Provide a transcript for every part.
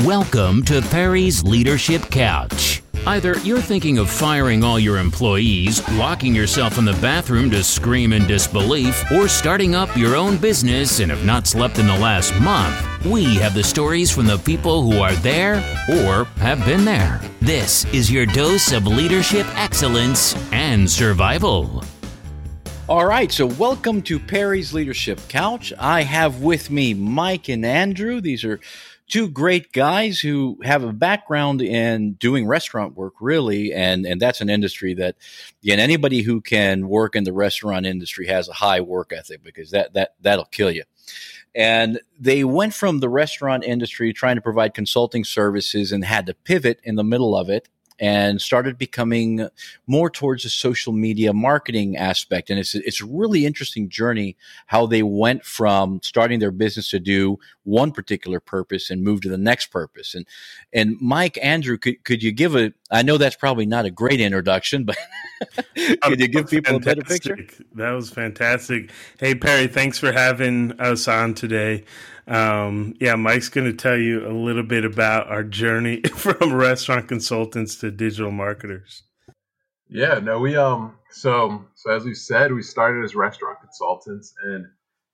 Welcome to Perry's Leadership Couch. Either you're thinking of firing all your employees, locking yourself in the bathroom to scream in disbelief, or starting up your own business and have not slept in the last month. We have the stories from the people who are there or have been there. This is your dose of leadership excellence and survival. All right, so welcome to Perry's Leadership Couch. I have with me Mike and Andrew. These are two great guys who have a background in doing restaurant work, really, and and that's an industry that, again, anybody who can work in the restaurant industry has a high work ethic because that that that'll kill you. And they went from the restaurant industry trying to provide consulting services and had to pivot in the middle of it and started becoming more towards the social media marketing aspect. And it's it's a really interesting journey how they went from starting their business to do one particular purpose and move to the next purpose. And and Mike Andrew, could could you give a? I know that's probably not a great introduction, but could you give people fantastic. a better picture? That was fantastic. Hey Perry, thanks for having us on today. Um, yeah, Mike's going to tell you a little bit about our journey from restaurant consultants to digital marketers. Yeah, no, we um, so so as we said, we started as restaurant consultants, and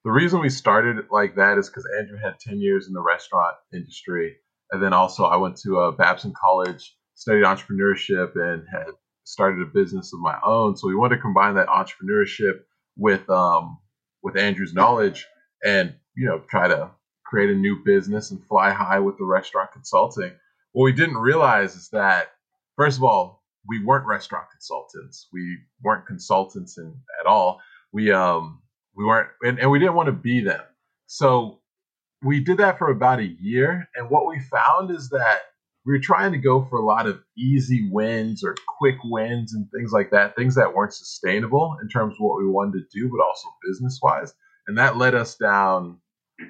the reason we started like that is because Andrew had ten years in the restaurant industry, and then also I went to a Babson College, studied entrepreneurship, and had started a business of my own. So we wanted to combine that entrepreneurship with um with Andrew's knowledge, and you know try to create a new business and fly high with the restaurant consulting. What we didn't realize is that, first of all, we weren't restaurant consultants. We weren't consultants in, at all. We um we weren't, and, and we didn't want to be them. So we did that for about a year, and what we found is that we were trying to go for a lot of easy wins or quick wins and things like that, things that weren't sustainable in terms of what we wanted to do, but also business wise. And that led us down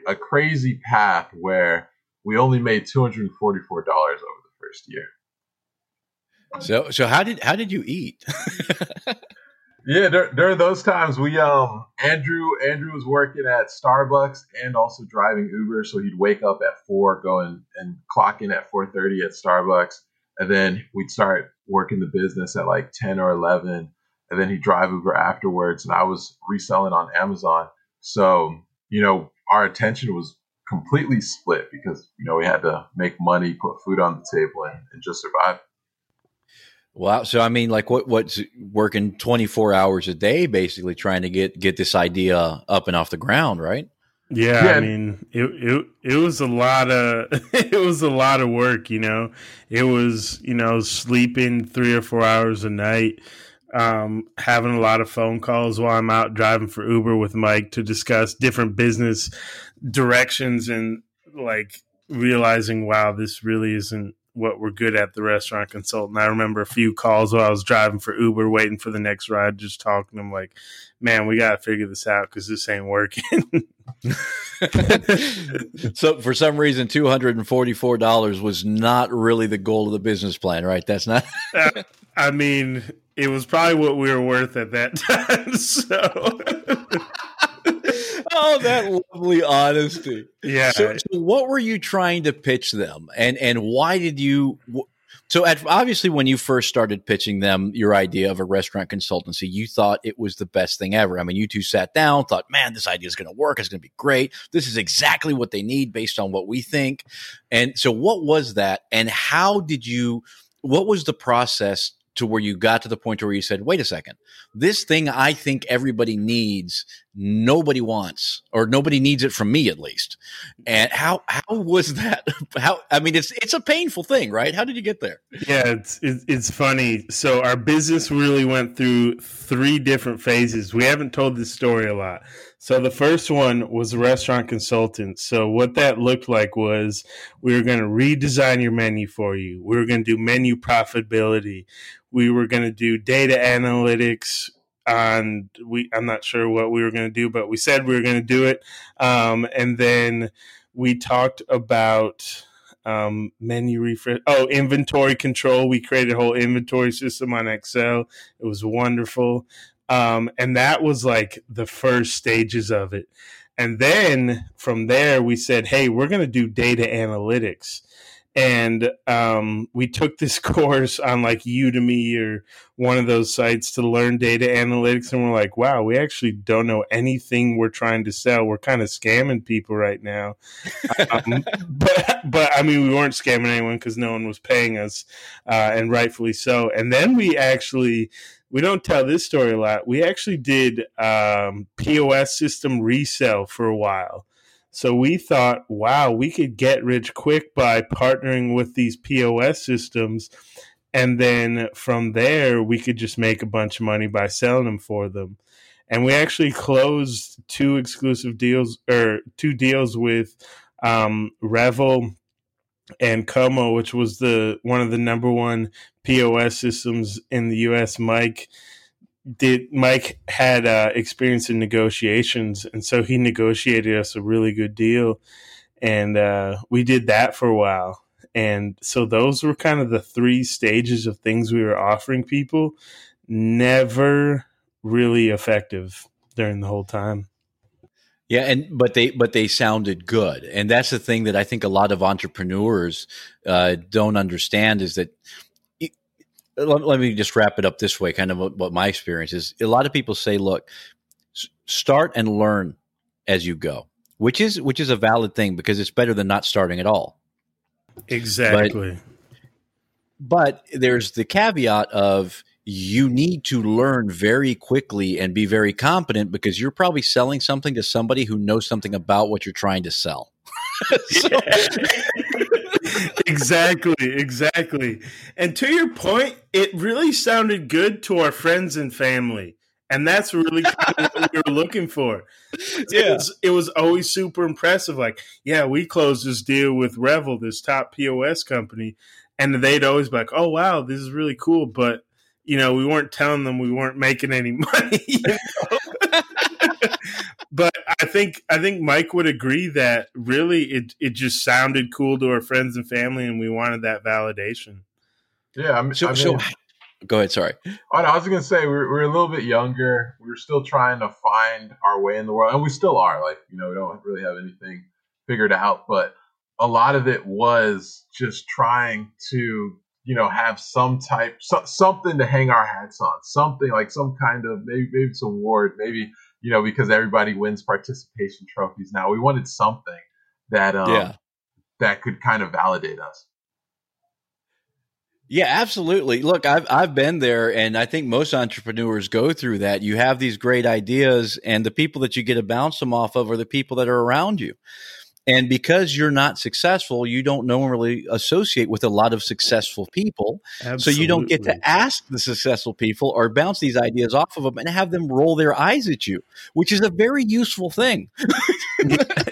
a crazy path where we only made two hundred and forty four dollars over the first year. So so how did how did you eat? yeah, dur- during those times we um Andrew Andrew was working at Starbucks and also driving Uber, so he'd wake up at four, go in and clock in at four thirty at Starbucks, and then we'd start working the business at like ten or eleven, and then he'd drive Uber afterwards, and I was reselling on Amazon. So you know our attention was completely split because you know we had to make money, put food on the table, and, and just survive. Wow. So I mean, like, what what's working twenty four hours a day, basically trying to get get this idea up and off the ground, right? Yeah, yeah, I mean, it, it it was a lot of it was a lot of work. You know, it was you know sleeping three or four hours a night, um, having a lot of phone calls while I'm out driving for Uber with Mike to discuss different business directions and like realizing, wow, this really isn't what we're good at the restaurant consultant. I remember a few calls while I was driving for Uber, waiting for the next ride, just talking to them like, man, we got to figure this out because this ain't working. so for some reason, $244 was not really the goal of the business plan, right? That's not. uh, I mean, it was probably what we were worth at that time. So. oh, that lovely honesty. Yeah. So, so, what were you trying to pitch them, and and why did you? So, at, obviously, when you first started pitching them your idea of a restaurant consultancy, you thought it was the best thing ever. I mean, you two sat down, thought, "Man, this idea is going to work. It's going to be great. This is exactly what they need based on what we think." And so, what was that, and how did you? What was the process to where you got to the point where you said, wait a second, this thing I think everybody needs, nobody wants, or nobody needs it from me at least. And how how was that? How I mean, it's it's a painful thing, right? How did you get there? Yeah, it's it's funny. So our business really went through three different phases. We haven't told this story a lot. So the first one was restaurant consultant. So what that looked like was we were going to redesign your menu for you. We were going to do menu profitability. We were going to do data analytics on we I'm not sure what we were going to do, but we said we were going to do it. Um, and then we talked about um, menu refresh. Oh, inventory control. We created a whole inventory system on Excel. It was wonderful. Um, and that was like the first stages of it. And then from there, we said, hey, we're going to do data analytics. and um, we took this course on like Udemy or one of those sites to learn data analytics, and we're like, wow, we actually don't know anything we're trying to sell. We're kind of scamming people right now, um, but but I mean, we weren't scamming anyone because no one was paying us, uh, and rightfully so. And then we actually. We don't tell this story a lot. We actually did um, POS system resell for a while. So we thought, wow, we could get rich quick by partnering with these POS systems. And then from there, we could just make a bunch of money by selling them for them. And we actually closed two exclusive deals or two deals with um, Revel and Como, which was the one of the number one POS systems in the US. Mike did Mike had uh, experience in negotiations, and so he negotiated us a really good deal, and uh, we did that for a while. And so those were kind of the three stages of things we were offering people. Never really effective during the whole time. Yeah, and but they but they sounded good, and that's the thing that I think a lot of entrepreneurs uh, don't understand is that let, let, me just wrap it up this way kind of what, what my experience is. A lot of people say look start and learn as you go which is which is a valid thing because it's better than not starting at all. Exactly. But, but there's the caveat of you need to learn very quickly and be very competent because you're probably selling something to somebody who knows something about what you're trying to sell. So, exactly, exactly. And to your point, it really sounded good to our friends and family. And that's really kind of what we were looking for. Yeah. It was, it was always super impressive. Like, yeah, we closed this deal with Revel, this top POS company. And they'd always be like, oh, wow, this is really cool. But, you know, we weren't telling them we weren't making any money. You know? but I think I think Mike would agree that really it it just sounded cool to our friends and family, and we wanted that validation. Yeah, I'm, so, I mean, so go ahead. Sorry. Oh, I was gonna say we're we're a little bit younger. We are still trying to find our way in the world, and we still are. Like you know, we don't really have anything figured out, but a lot of it was just trying to you know have some type so, something to hang our hats on something like some kind of maybe maybe it's award maybe you know, because everybody wins participation trophies now. We wanted something that um, yeah. that could kind of validate us. Yeah, absolutely. Look, I've I've been there, and I think most entrepreneurs go through that. You have these great ideas, and the people that you get to bounce them off of are the people that are around you. And because you're not successful, you don't normally associate with a lot of successful people. Absolutely. So you don't get to ask the successful people or bounce these ideas off of them and have them roll their eyes at you, which is a very useful thing.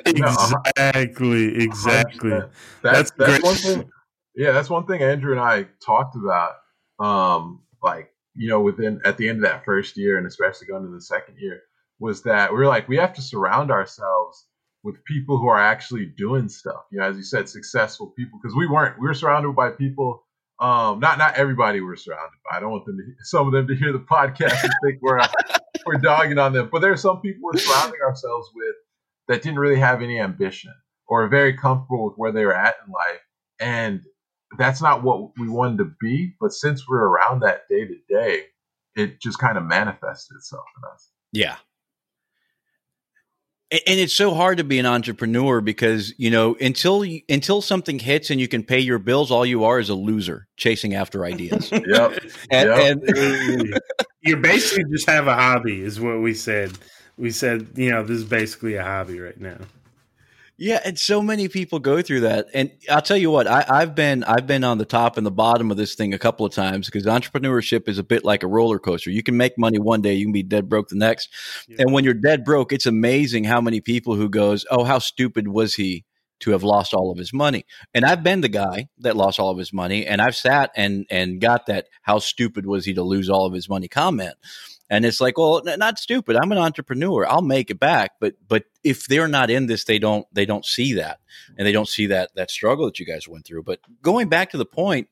exactly. Exactly. That's, that's, that's one thing. Yeah, that's one thing Andrew and I talked about. Um, like, you know, within at the end of that first year and especially going to the second year, was that we we're like, we have to surround ourselves with people who are actually doing stuff. You know, as you said, successful people. Because we weren't. We were surrounded by people. Um, not not everybody we're surrounded by. I don't want them to some of them to hear the podcast and think we're we're dogging on them. But there are some people we're surrounding ourselves with that didn't really have any ambition or are very comfortable with where they were at in life, and that's not what we wanted to be. But since we're around that day to day, it just kind of manifested itself in us. Yeah, and it's so hard to be an entrepreneur because you know until you, until something hits and you can pay your bills, all you are is a loser chasing after ideas. yep. And, yep. and you basically just have a hobby, is what we said. We said, you know, this is basically a hobby right now. Yeah, and so many people go through that. And I'll tell you what, I, have been I've been on the top and the bottom of this thing a couple of times because entrepreneurship is a bit like a roller coaster. You can make money one day, you can be dead broke the next. Yeah. And when you're dead broke, it's amazing how many people who goes, "Oh, how stupid was he to have lost all of his money?" And I've been the guy that lost all of his money, and I've sat and and got that "how stupid was he to lose all of his money" comment. And it's like, well, not stupid. I'm an entrepreneur. I'll make it back. But but if they're not in this, they don't they don't see that, and they don't see that that struggle that you guys went through. But going back to the point,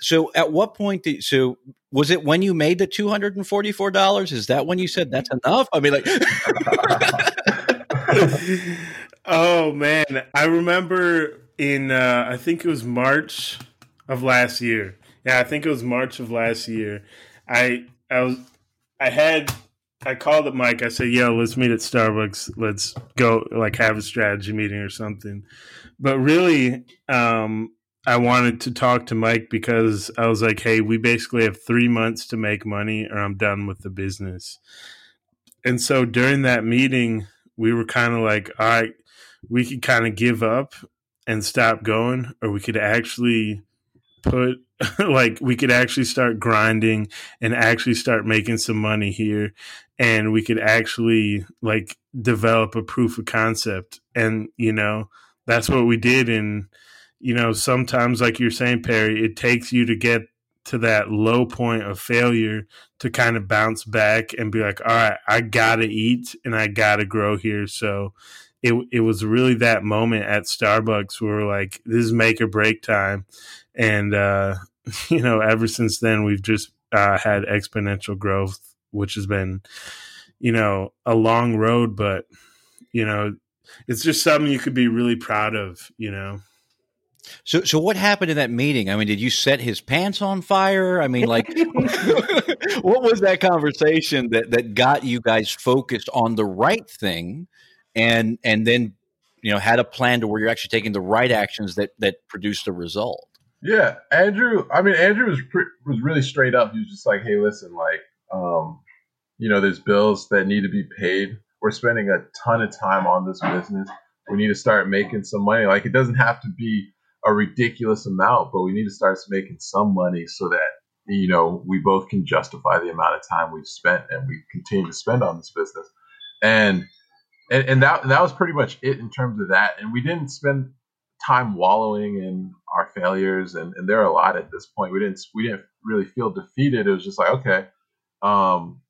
so at what point did so was it when you made the two hundred and forty four dollars? Is that when you said that's enough? I mean, like. oh man, I remember in uh, I think it was March of last year. Yeah, I think it was March of last year. I I was I had I called up Mike. I said, "Yo, let's meet at Starbucks. Let's go like have a strategy meeting or something." But really, um, I wanted to talk to Mike because I was like, "Hey, we basically have three months to make money, or I'm done with the business." And so during that meeting, we were kind of like, "All right, we could kind of give up and stop going, or we could actually put like we could actually start grinding and actually start making some money here. And we could actually like develop a proof of concept. And you know that's what we did. And you know sometimes like you're saying perry it takes you to get to that low point of failure to kind of bounce back and be like all right i gotta eat and i gotta grow here. So it, it was really that moment at starbucks where like this is make or break time. And uh you know, ever since then, we've just uh, had exponential growth, which has been, you know, a long road, but, you know, it's just something you could be really proud of, you know. So, so what happened in that meeting? I mean, did you set his pants on fire? I mean, like, what was that conversation that that got you guys focused on the right thing, and and then, you know, had a plan to where you're actually taking the right actions that that produced a result? Yeah, Andrew. I mean, Andrew was pre- was really straight up. He was just like, "Hey, listen, like, um, you know, there's bills that need to be paid. We're spending a ton of time on this business. We need to start making some money. Like, it doesn't have to be a ridiculous amount, but we need to start making some money so that you know we both can justify the amount of time we've spent and we continue to spend on this business. And and, and that that was pretty much it in terms of that. And we didn't spend time wallowing in our failures, and, and there are a lot at this point. We didn't we didn't really feel defeated. It was just like, okay, um,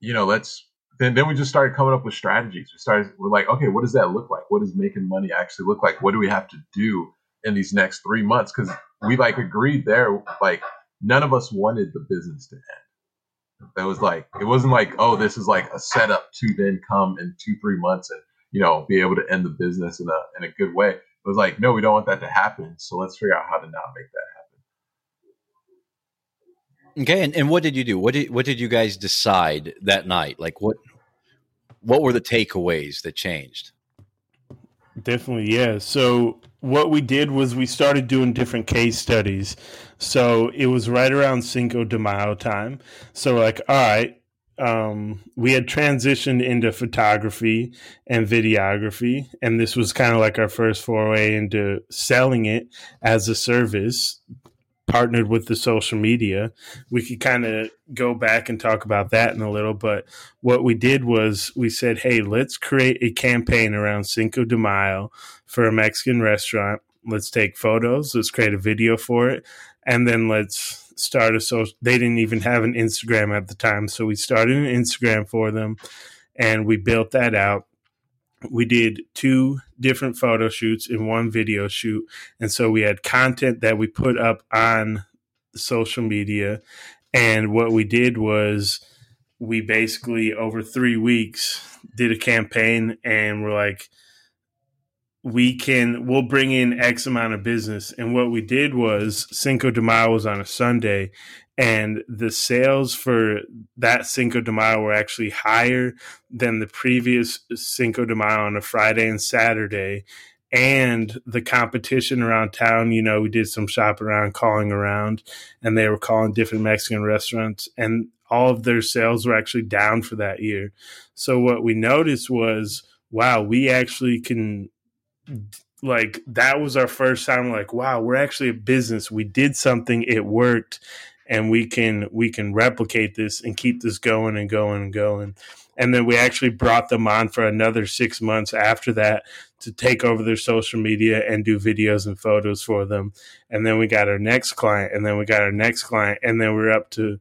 you know, let's then then we just started coming up with strategies. We started we're like, okay, what does that look like? What does making money actually look like? What do we have to do in these next three months? Because we like agreed there, like none of us wanted the business to end. That was like it wasn't like, oh, this is like a setup to then come in two, three months and you know be able to end the business in a in a good way was like, no, we don't want that to happen. So let's figure out how to not make that happen. Okay, and, and what did you do? What did what did you guys decide that night? Like what what were the takeaways that changed? Definitely, yeah. So what we did was we started doing different case studies. So it was right around Cinco de Mayo time. So like, all right, um, we had transitioned into photography and videography, and this was kind of like our first foray into selling it as a service. Partnered with the social media, we could kind of go back and talk about that in a little. But what we did was we said, "Hey, let's create a campaign around Cinco de Mayo for a Mexican restaurant. Let's take photos. Let's create a video for it, and then let's." Start a social. They didn't even have an Instagram at the time, so we started an Instagram for them, and we built that out. We did two different photo shoots and one video shoot, and so we had content that we put up on social media. And what we did was we basically over three weeks did a campaign, and we're like we can we'll bring in X amount of business. And what we did was Cinco de Mayo was on a Sunday, and the sales for that Cinco de Mayo were actually higher than the previous Cinco de Mayo on a Friday and Saturday. And the competition around town, you know, we did some shopping around, calling around, and they were calling different Mexican restaurants, and all of their sales were actually down for that year. So what we noticed was, wow, we actually can like that was our first time like wow we're actually a business. We did something. It worked. And we can we can replicate this and keep this going and going and going. And then we actually brought them on for another six months after that to take over their social media and do videos and photos for them. And then we got our next client and then we got our next client and then we're up to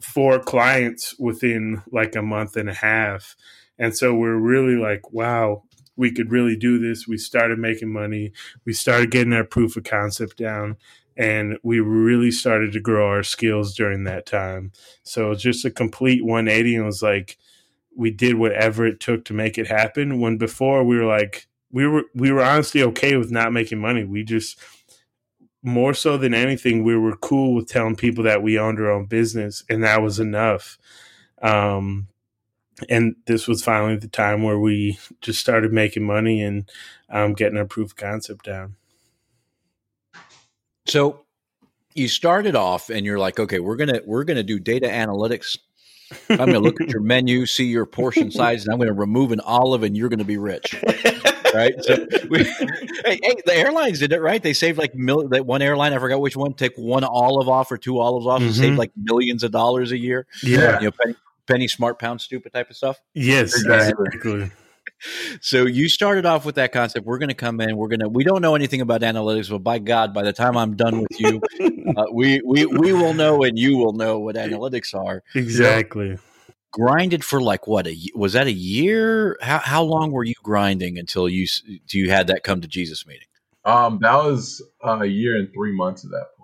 four clients within like a month and a half. And so we're really like wow we could really do this. We started making money. We started getting our proof of concept down and we really started to grow our skills during that time. So it was just a complete 180 and it was like we did whatever it took to make it happen when before we were like we were we were honestly okay with not making money. We just more so than anything, we were cool with telling people that we owned our own business, and that was enough. Um, and this was finally the time where we just started making money and um, getting our proof of concept down. So you started off, and you're like, okay, we're gonna we're gonna do data analytics. I'm gonna look at your menu, see your portion size, and I'm gonna remove an olive, and you're gonna be rich. right? So we, hey, hey, the airlines did it right. They saved like mil- that one airline. I forgot which one. Take one olive off or two olives off, mm-hmm. and save like millions of dollars a year. Yeah, you know, penny, penny smart pound stupid type of stuff. Yes, exactly. so you started off with that concept. We're going to come in. We're going to. We don't know anything about analytics, but by God, by the time I'm done with you, uh, we we we will know, and you will know what analytics are. Exactly. You know, grinded for like what a was that a year? How how long were you grinding until you you had that come to Jesus meeting? Um, that was a year and three months at that point.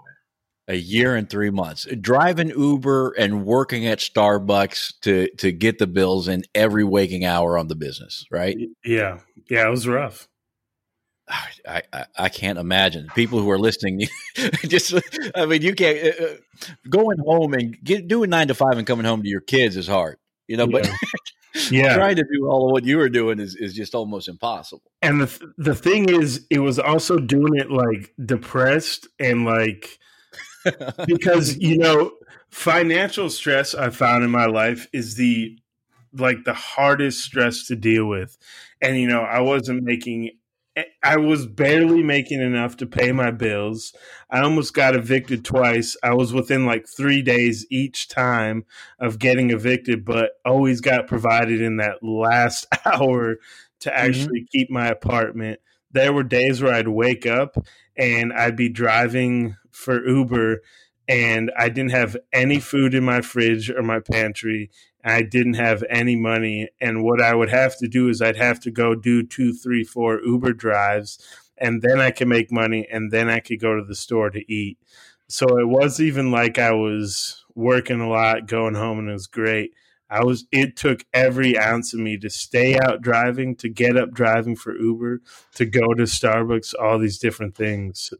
A year and three months driving Uber and working at Starbucks to to get the bills in every waking hour on the business, right? Yeah, yeah, it was rough. I, I, I can't imagine people who are listening. just, I mean, you can't uh, uh, going home and get doing nine to five and coming home to your kids is hard, you know. But yeah, trying to do all of what you were doing is, is just almost impossible. And the the thing is, it was also doing it like depressed and like because you know financial stress I found in my life is the like the hardest stress to deal with. And you know, I wasn't making I was barely making enough to pay my bills. I almost got evicted twice. I was within like three days each time of getting evicted, but always got provided in that last hour to mm-hmm. actually mm-hmm. keep my apartment. There were days where I'd wake up and I'd be driving for Uber and I didn't have any food in my fridge or my pantry I didn't have any money. And what I would have to do is I'd have to go do two, three, four Uber drives, and then I could make money, and then I could go to the store to eat. So it was even like I was working a lot, going home, and it was great. I was. It took every ounce of me to stay out driving, to get up driving for Uber, to go to Starbucks, all these different things.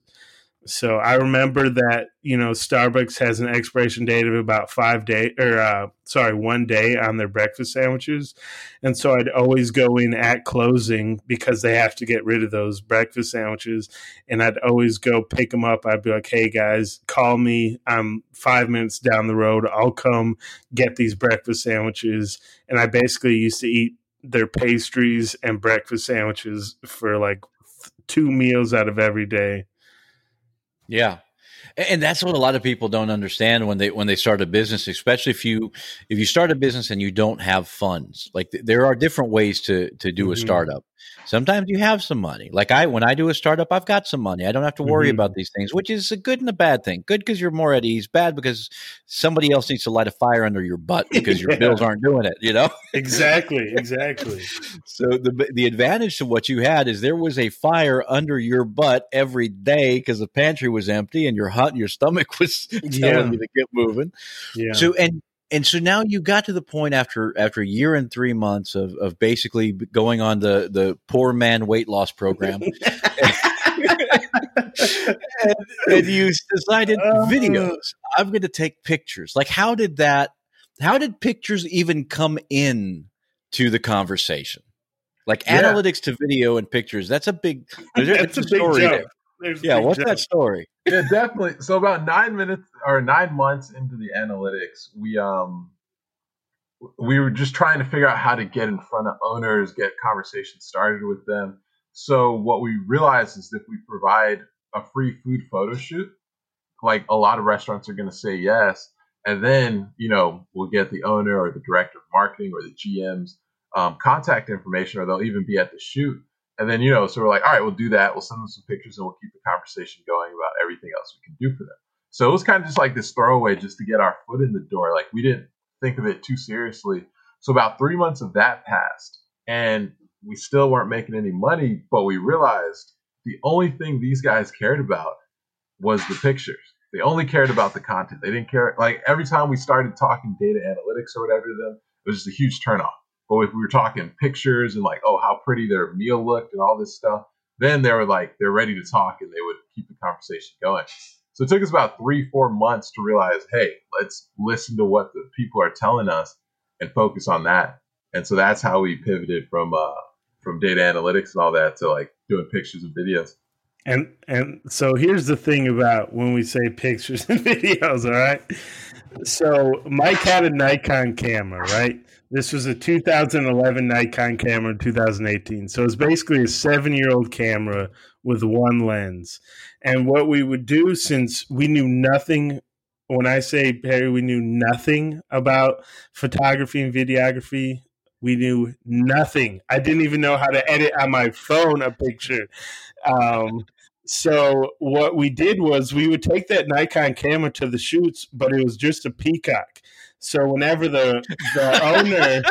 So I remember that you know Starbucks has an expiration date of about five day or uh, sorry one day on their breakfast sandwiches, and so I'd always go in at closing because they have to get rid of those breakfast sandwiches, and I'd always go pick them up. I'd be like, "Hey guys, call me. I'm five minutes down the road. I'll come get these breakfast sandwiches." And I basically used to eat their pastries and breakfast sandwiches for like two meals out of every day. Yeah. And that's what a lot of people don't understand when they when they start a business, especially if you if you start a business and you don't have funds. Like there are different ways to to do mm-hmm. a startup. Sometimes you have some money. Like I, when I do a startup, I've got some money. I don't have to worry mm-hmm. about these things, which is a good and a bad thing. Good because you're more at ease. Bad because somebody else needs to light a fire under your butt because your yeah. bills aren't doing it. You know exactly, exactly. so the the advantage to what you had is there was a fire under your butt every day because the pantry was empty and your hut, your stomach was telling yeah. you to get moving. Yeah. So and and so now you got to the point after after a year and three months of, of basically going on the the poor man weight loss program and, and, you decided uh, videos i'm going to take pictures like how did that how did pictures even come in to the conversation like yeah. analytics to video and pictures that's a big that's a, a big story jump. Yeah what's jump. that story yeah, definitely. So about nine minutes or nine months into the analytics, we um we were just trying to figure out how to get in front of owners, get conversations started with them. So what we realized is if we provide a free food photo shoot, like a lot of restaurants are going to say yes, and then you know we'll get the owner or the director of marketing or the GM's um, contact information, or they'll even be at the shoot. And then, you know, so we're like, all right, we'll do that. We'll send them some pictures and we'll keep the conversation going about everything else we can do for them. So it was kind of just like this throwaway just to get our foot in the door. Like we didn't think of it too seriously. So about three months of that passed and we still weren't making any money, but we realized the only thing these guys cared about was the pictures. They only cared about the content. They didn't care. Like every time we started talking data analytics or whatever to them, it was just a huge turnoff. But if we were talking pictures and like, oh, how pretty their meal looked and all this stuff, then they were like, they're ready to talk and they would keep the conversation going. So it took us about three, four months to realize, hey, let's listen to what the people are telling us and focus on that. And so that's how we pivoted from uh, from data analytics and all that to like doing pictures and videos. And and so here's the thing about when we say pictures and videos, all right? So Mike had a Nikon camera, right? This was a 2011 Nikon camera in 2018. So it's basically a seven year old camera with one lens. And what we would do since we knew nothing, when I say Perry, we knew nothing about photography and videography. We knew nothing. I didn't even know how to edit on my phone a picture. Um, so what we did was we would take that Nikon camera to the shoots, but it was just a peacock. So whenever the the owner,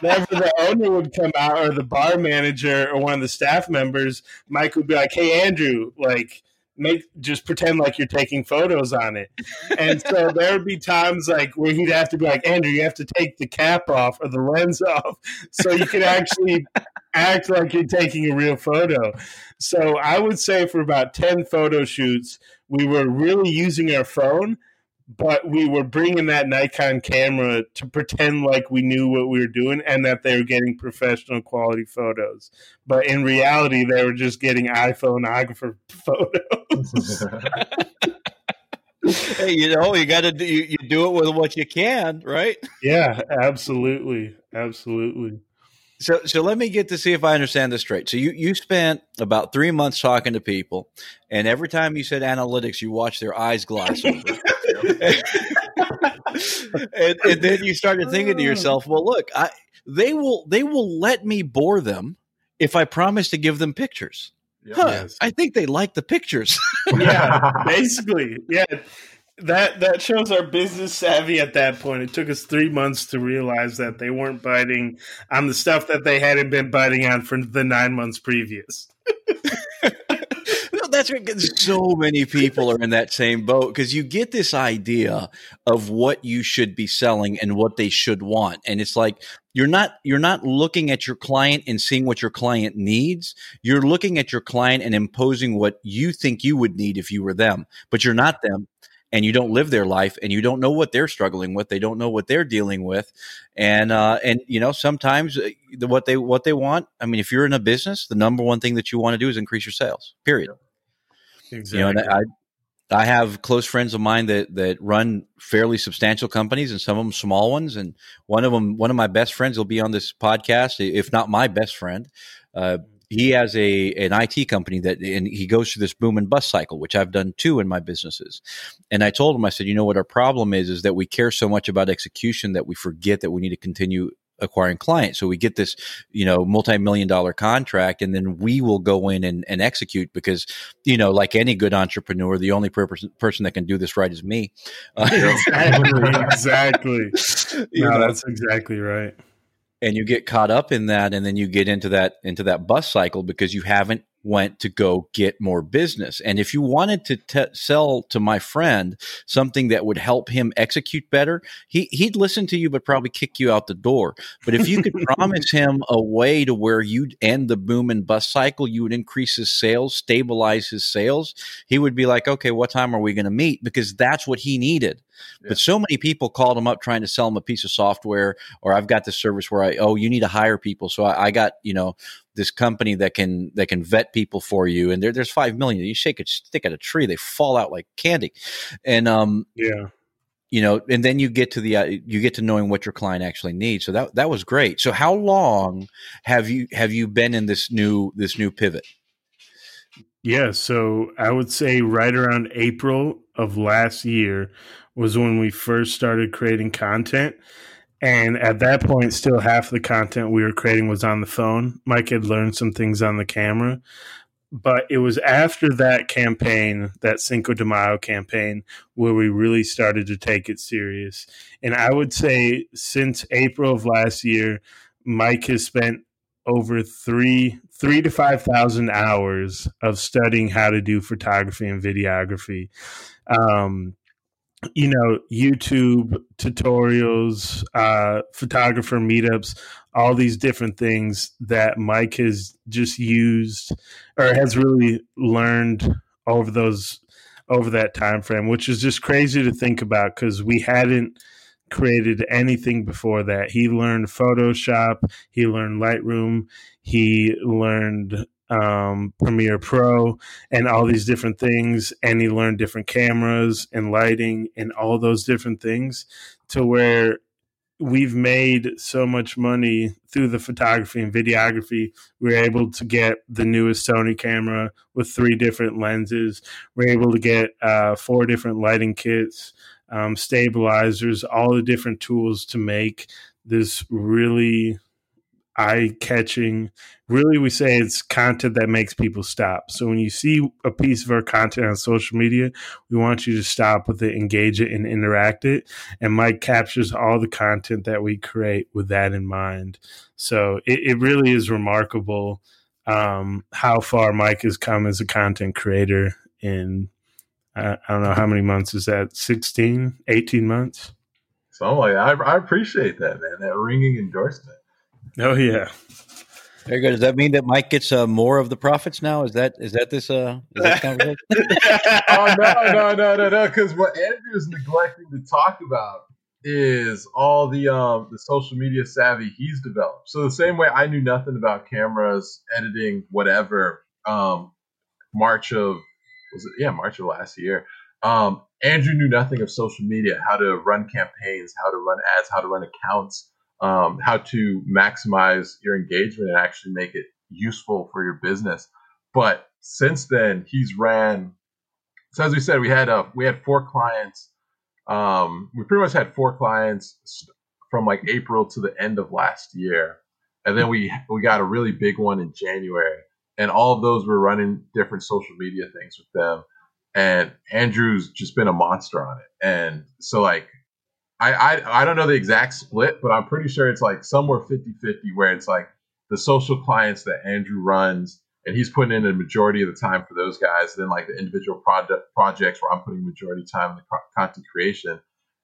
whenever the owner would come out, or the bar manager, or one of the staff members, Mike would be like, "Hey, Andrew, like." Make just pretend like you're taking photos on it, and so there would be times like where he'd have to be like, Andrew, you have to take the cap off or the lens off, so you can actually act like you're taking a real photo. So I would say for about 10 photo shoots, we were really using our phone, but we were bringing that Nikon camera to pretend like we knew what we were doing and that they were getting professional quality photos. But in reality, they were just getting iPhoneographer photos. hey, you know, you got to do you, you do it with what you can, right? Yeah, absolutely, absolutely. So, so let me get to see if I understand this straight. So, you you spent about three months talking to people, and every time you said analytics, you watched their eyes glass over. and, and, then you started thinking to oh. yourself, "Well, look, I they will they will let me bore them if I promise to give them pictures." Huh, yes. I think they like the pictures. yeah, basically, yeah that that shows our business savvy at that point. It took us three months to realize that they weren't biting on the stuff that they hadn't been biting on for the nine months previous. that's because so many people are in that same boat because you get this idea of what you should be selling and what they should want, and it's like you're not you're not looking at your client and seeing what your client needs. You're looking at your client and imposing what you think you would need if you were them, but you're not them and you don't live their life and you don't know what they're struggling with they don't know what they're dealing with and uh, and you know sometimes uh, what they what they want i mean if you're in a business the number one thing that you want to do is increase your sales period exactly you know I, I have close friends of mine that that run fairly substantial companies and some of them small ones and one of them one of my best friends will be on this podcast if not my best friend. Uh, he has a an IT company that and he goes through this boom and bust cycle, which I've done too in my businesses. And I told him, I said, you know what our problem is is that we care so much about execution that we forget that we need to continue acquiring clients. So we get this, you know, multi-million dollar contract and then we will go in and, and execute because, you know, like any good entrepreneur, the only person, person that can do this right is me. exactly. exactly. No, that's exactly right and you get caught up in that and then you get into that into that bus cycle because you haven't went to go get more business. And if you wanted to t- sell to my friend something that would help him execute better, he, he'd listen to you, but probably kick you out the door. But if you could promise him a way to where you'd end the boom and bust cycle, you would increase his sales, stabilize his sales, he would be like, okay, what time are we going to meet? Because that's what he needed. Yeah. But so many people called him up trying to sell him a piece of software, or I've got this service where I, oh, you need to hire people. So I, I got, you know, this company that can that can vet people for you. And there, there's five million. You shake a stick at a tree they fall out like candy. And um yeah. you know and then you get to the uh, you get to knowing what your client actually needs. So that that was great. So how long have you have you been in this new this new pivot? Yeah. So i would say right around april of last year was when we first started creating content and at that point, still half the content we were creating was on the phone. Mike had learned some things on the camera. But it was after that campaign, that Cinco de Mayo campaign, where we really started to take it serious. And I would say since April of last year, Mike has spent over three three to five thousand hours of studying how to do photography and videography. Um, you know, YouTube tutorials, uh, photographer meetups, all these different things that Mike has just used or has really learned over those over that time frame, which is just crazy to think about because we hadn't created anything before that. He learned Photoshop, he learned Lightroom, he learned um, Premiere Pro and all these different things. And he learned different cameras and lighting and all those different things to where we've made so much money through the photography and videography. We're able to get the newest Sony camera with three different lenses. We're able to get uh, four different lighting kits, um, stabilizers, all the different tools to make this really eye catching. Really, we say it's content that makes people stop. So when you see a piece of our content on social media, we want you to stop with it, engage it, and interact it. And Mike captures all the content that we create with that in mind. So it, it really is remarkable um, how far Mike has come as a content creator in. I don't know how many months is that 16 18 months so like I, I appreciate that man that ringing endorsement Oh yeah. Very good. Does that mean that Mike gets uh, more of the profits now? Is that is that this uh is that conversation? oh no no no no no! Because what Andrew is neglecting to talk about is all the um the social media savvy he's developed. So the same way I knew nothing about cameras, editing, whatever. Um, March of was it? Yeah, March of last year. Um, Andrew knew nothing of social media, how to run campaigns, how to run ads, how to run accounts um, how to maximize your engagement and actually make it useful for your business. But since then, he's ran. So as we said, we had uh, we had four clients. Um, we pretty much had four clients from like April to the end of last year, and then we we got a really big one in January, and all of those were running different social media things with them. And Andrew's just been a monster on it, and so like I, I I don't know the exact split, but I'm pretty sure it's like somewhere 50-50 where it's like the social clients that Andrew runs and he's putting in a majority of the time for those guys. Then like the individual project projects where I'm putting majority time in the content creation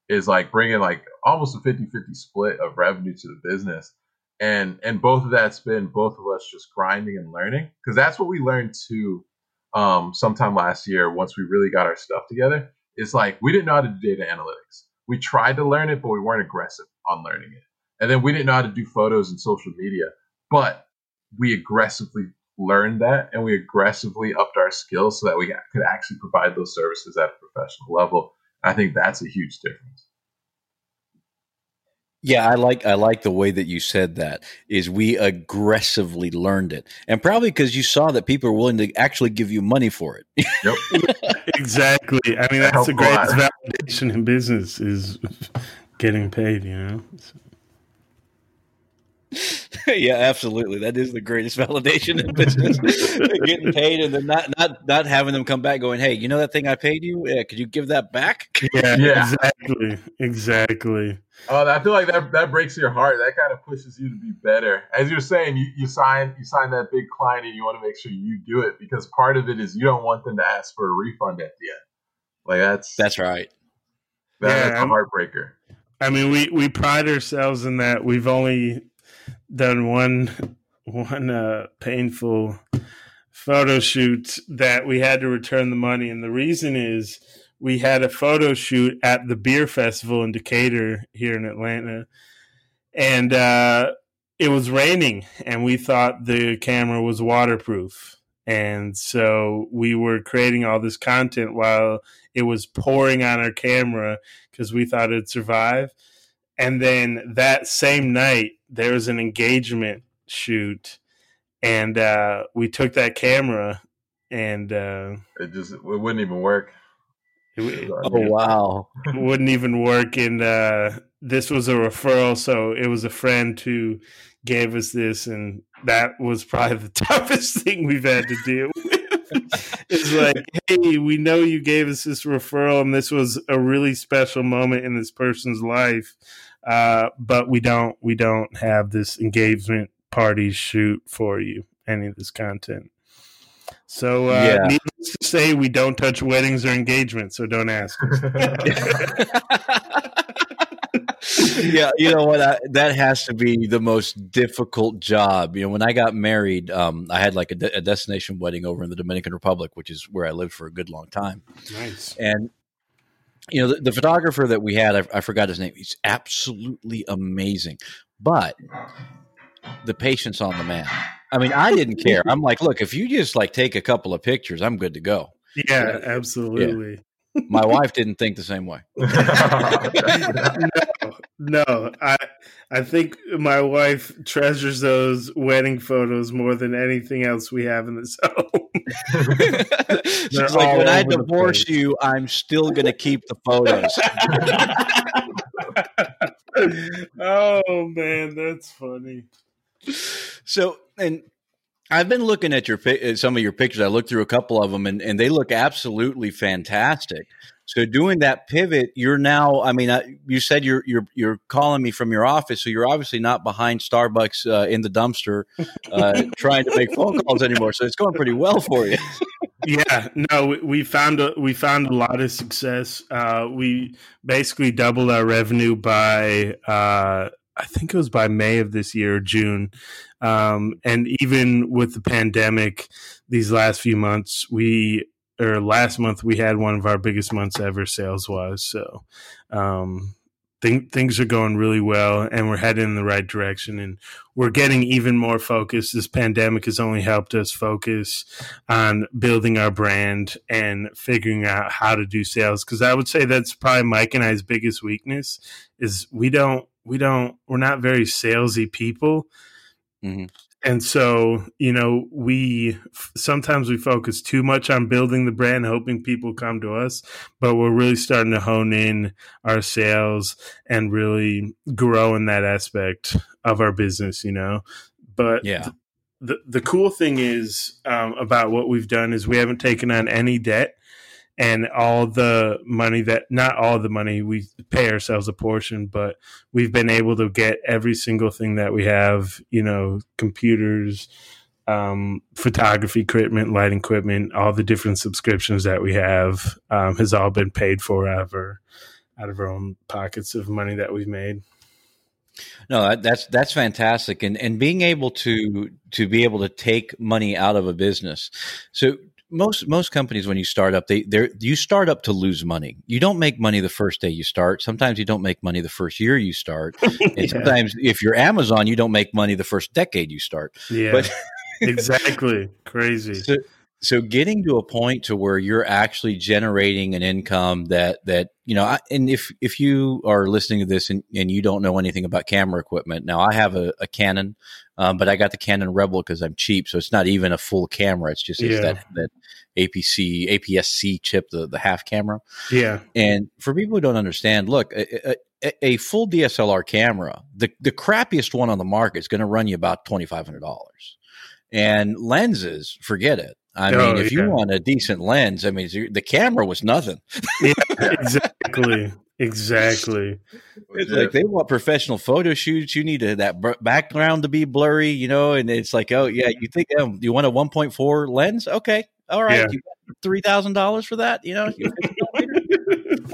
is like bringing like almost a 50-50 split of revenue to the business. And and both of that's been both of us just grinding and learning because that's what we learned too um, sometime last year once we really got our stuff together. It's like we didn't know how to do data analytics we tried to learn it, but we weren't aggressive on learning it. And then we didn't know how to do photos and social media, but we aggressively learned that and we aggressively upped our skills so that we could actually provide those services at a professional level. I think that's a huge difference. Yeah, I like I like the way that you said that. Is we aggressively learned it, and probably because you saw that people are willing to actually give you money for it. Yep, exactly. I mean, that's the greatest validation in business is getting paid. You know. So. yeah, absolutely. That is the greatest validation in business. Getting paid and then not not not having them come back going, "Hey, you know that thing I paid you? Yeah, could you give that back?" Yeah, yeah. exactly, exactly. Oh, I feel like that that breaks your heart. That kind of pushes you to be better. As you're saying, you, you sign you sign that big client and you want to make sure you do it because part of it is you don't want them to ask for a refund at the end. Like that's that's right. That, yeah, that's a heartbreaker. I mean, we we pride ourselves in that we've only done one one uh, painful photo shoot that we had to return the money, and the reason is we had a photo shoot at the beer festival in Decatur here in Atlanta, and uh, it was raining, and we thought the camera was waterproof. And so we were creating all this content while it was pouring on our camera because we thought it'd survive. And then that same night, there was an engagement shoot, and uh, we took that camera, and uh, it just it wouldn't even work. It, oh wow! It wouldn't even work, and uh, this was a referral, so it was a friend who gave us this, and that was probably the toughest thing we've had to deal with. it's like, hey, we know you gave us this referral, and this was a really special moment in this person's life, uh, but we don't we don't have this engagement party shoot for you any of this content. So, uh, Yeah. needless to say, we don't touch weddings or engagements, so don't ask. yeah, you know what? I, that has to be the most difficult job. You know, when I got married, um, I had like a, de- a destination wedding over in the Dominican Republic, which is where I lived for a good long time. nice. And you know, the, the photographer that we had, I, I forgot his name. He's absolutely amazing, but the patience on the man. I mean, I didn't care. I'm like, look, if you just like take a couple of pictures, I'm good to go. Yeah, absolutely. My wife didn't think the same way. No, I I think my wife treasures those wedding photos more than anything else we have in this home. She's like, when I divorce you, I'm still going to keep the photos. oh man, that's funny. so, and I've been looking at your some of your pictures. I looked through a couple of them, and, and they look absolutely fantastic. So, doing that pivot, you're now. I mean, I, you said you're you're you're calling me from your office, so you're obviously not behind Starbucks uh, in the dumpster uh, trying to make phone calls anymore. So, it's going pretty well for you. Yeah, no, we, we found a, we found a lot of success. Uh, we basically doubled our revenue by uh, I think it was by May of this year, June, um, and even with the pandemic, these last few months, we or last month we had one of our biggest months ever sales wise. So. Um, Think, things are going really well and we're heading in the right direction and we're getting even more focused this pandemic has only helped us focus on building our brand and figuring out how to do sales because i would say that's probably mike and i's biggest weakness is we don't we don't we're not very salesy people Mhm. and so you know we sometimes we focus too much on building the brand hoping people come to us but we're really starting to hone in our sales and really grow in that aspect of our business you know but Yeah. the the cool thing is um, about what we've done is we haven't taken on any debt, and all the money that not all the money we pay ourselves a portion, but we've been able to get every single thing that we have. You know, computers, um, photography equipment, light equipment, all the different subscriptions that we have um, has all been paid for out of our out of our own pockets of money that we've made. No, that's that's fantastic, and and being able to to be able to take money out of a business. So most most companies, when you start up, they they you start up to lose money. You don't make money the first day you start. Sometimes you don't make money the first year you start, and Yeah. sometimes if you're Amazon, you don't make money the first decade you start. Yeah, But exactly. Crazy. so, so getting to a point to where you're actually generating an income that that you know I, and if if you are listening to this and, and you don't know anything about camera equipment now i have a, a canon um, but i got the canon rebel because i'm cheap so it's not even a full camera it's just it's Yeah. that that apc apsc chip the, the half camera Yeah. and for people who don't understand, look, a, a, a full DSLR camera, the, the crappiest one on the market is going to run you about twenty five hundred dollars. And lenses, forget it. I Oh, mean, if yeah. you want a decent lens, I mean, the camera was nothing. yeah, exactly. Exactly. It's like they want professional photo shoots. You need to, that br- background to be blurry, you know. And it's like, oh yeah, you think um, you want a one point four lens? Okay, all right, yeah. you three thousand dollars for that, you know.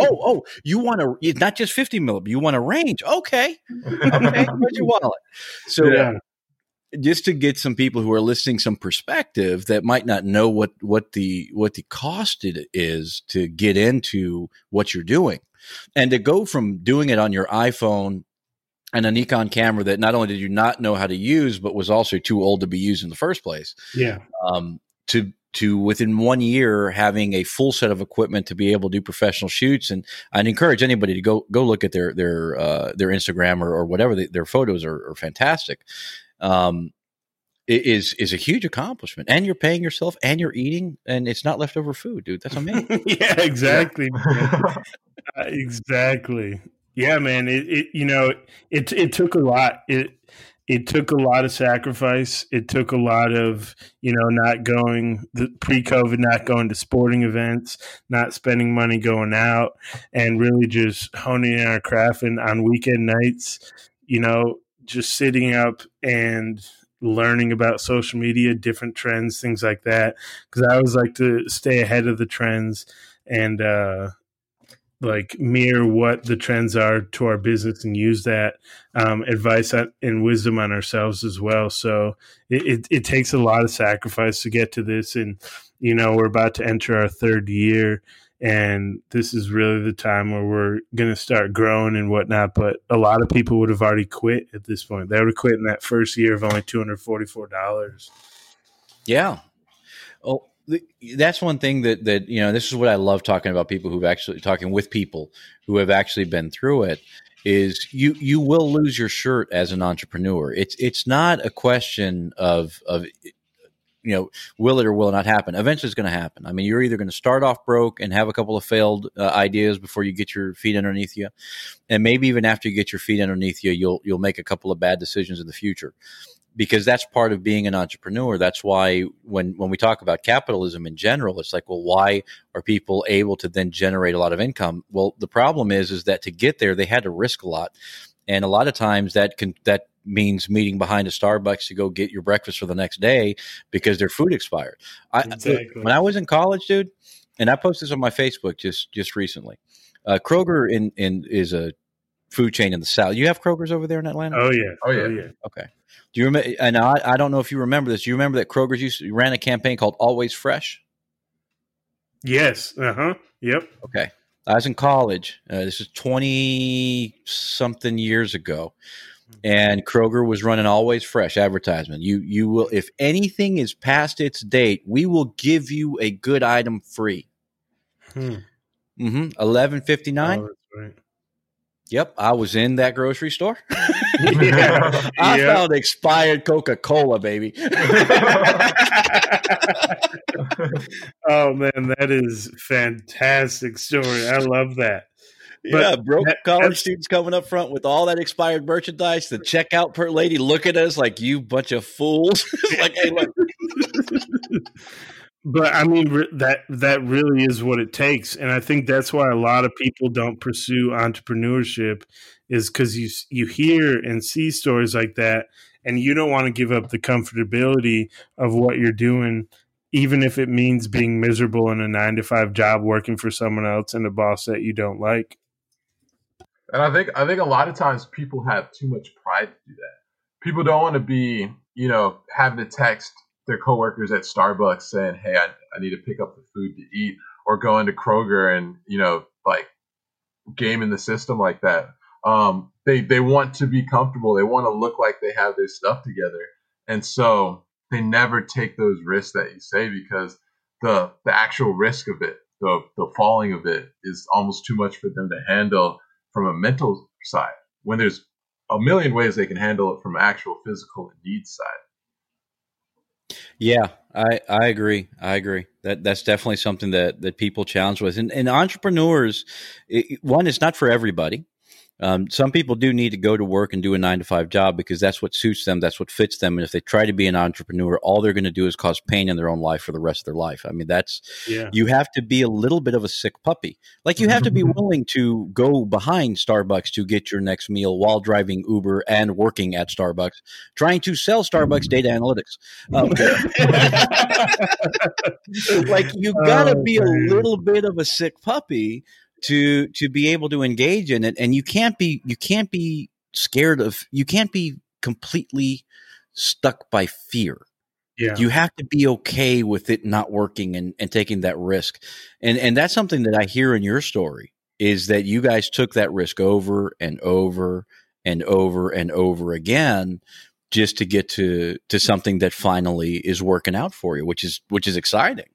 Oh, oh, you want to not just fifty millimeter, you want a range? Okay, okay, where's your wallet? So yeah. just to get some people who are listening some perspective that might not know what what the what the cost it is to get into what you're doing and to go from doing it on your iphone and a nikon camera that not only did you not know how to use but was also too old to be used in the first place. Yeah. um, to to within one year having a full set of equipment to be able to do professional shoots. And I'd encourage anybody to go go look at their their uh, their Instagram or, or whatever they, their photos are, are fantastic. Um, is is a huge accomplishment and you're paying yourself and you're eating and it's not leftover food dude that's amazing yeah, exactly. Uh, exactly. Yeah, man. It, it you know it it took a lot. It it took a lot of sacrifice. It took a lot of you know not going the pre-COVID, not going to sporting events, not spending money going out, and really just honing in our craft. And on weekend nights, you know, just sitting up and learning about social media, different trends, things like that. Because I always like to stay ahead of the trends and uh, like mirror what the trends are to our business and use that um, advice and wisdom on ourselves as well. So it, it, it takes a lot of sacrifice to get to this, and you know we're about to enter our third year and this is really the time where we're going to start growing and whatnot. But a lot of people would have already quit at this point. They would have quit in that first year of only two hundred forty-four dollars. Yeah. Oh, that's one thing that that you know. This is what I love talking about people who've actually talking with people who have actually been through it. Is you you will lose your shirt as an entrepreneur. It's it's not a question of of you know, will it or will it not happen? Eventually, it's going to happen. I mean, you're either going to start off broke and have a couple of failed uh, ideas before you get your feet underneath you, and maybe even after you get your feet underneath you, you'll you'll make a couple of bad decisions in the future, because that's part of being an entrepreneur. That's why when when we talk about capitalism in general, it's like, well, why are people able to then generate a lot of income? Well, the problem is is that to get there, they had to risk a lot, and a lot of times that can that means meeting behind a Starbucks to go get your breakfast for the next day because their food expired. I, exactly. When I was in college, dude, and I posted this on my Facebook just just recently. Uh, Kroger in in is a food chain in the South. You have Kroger's over there in Atlanta? Oh yeah, oh yeah, oh, yeah. Okay. Do you remember? And I, I don't know if you remember this. Do you remember that Kroger's used to, ran a campaign called Always Fresh? Yes. Uh huh. Yep. Okay. I was in college. Uh, this is twenty something years ago and Kroger was running always fresh advertisement. You you will if anything is past its date, we will give you a good item free. Hmm. Mm-hmm. Eleven fifty nine. Oh. Yep, I was in that grocery store. yeah. I yeah. found expired Coca Cola, baby. oh man, that is fantastic story. I love that yeah, broke college students coming up front with all that expired merchandise. The checkout per lady look at us like you bunch of fools. like, hey, look. but I mean that that really is what it takes, and I think that's why a lot of people don't pursue entrepreneurship is because you you hear and see stories like that, and you don't want to give up the comfortability of what you're doing even if it means being miserable in a nine to five job working for someone else and a boss that you don't like. And I think I think a lot of times people have too much pride to do that. People don't want to be, you know, having to text their coworkers at Starbucks saying, "Hey, I, I need to pick up the food to eat," or going to Kroger and you know, like gaming the system like that. Um, they they want to be comfortable. They want to look like they have their stuff together, and so they never take those risks that you say because the the actual risk of it, the the falling of it, is almost too much for them to handle from a mental side when there's a million ways they can handle it from actual physical and needs side. Yeah, I, I agree. I agree. That that's definitely something that, that people challenge with. And, and entrepreneurs, it, one, it's not for everybody. Um, some people do need to go to work and do a nine to five job because that's what suits them, that's what fits them. And if they try to be an entrepreneur, all they're going to do is cause pain in their own life for the rest of their life. I mean, that's yeah. you have to be a little bit of a sick puppy. Like you have to be willing to go behind Starbucks to get your next meal while driving Uber and working at Starbucks, trying to sell Starbucks data analytics. Um, like you got to oh, be a little bit of a sick puppy to to be able to engage in it and you can't be you can't be scared of you can't be completely stuck by fear. Yeah. you have to be okay with it not working and, and taking that risk. And and that's something that i hear in your story is that you guys took that risk over and over and over and over again just to get to to something that finally is working out for you which is which is exciting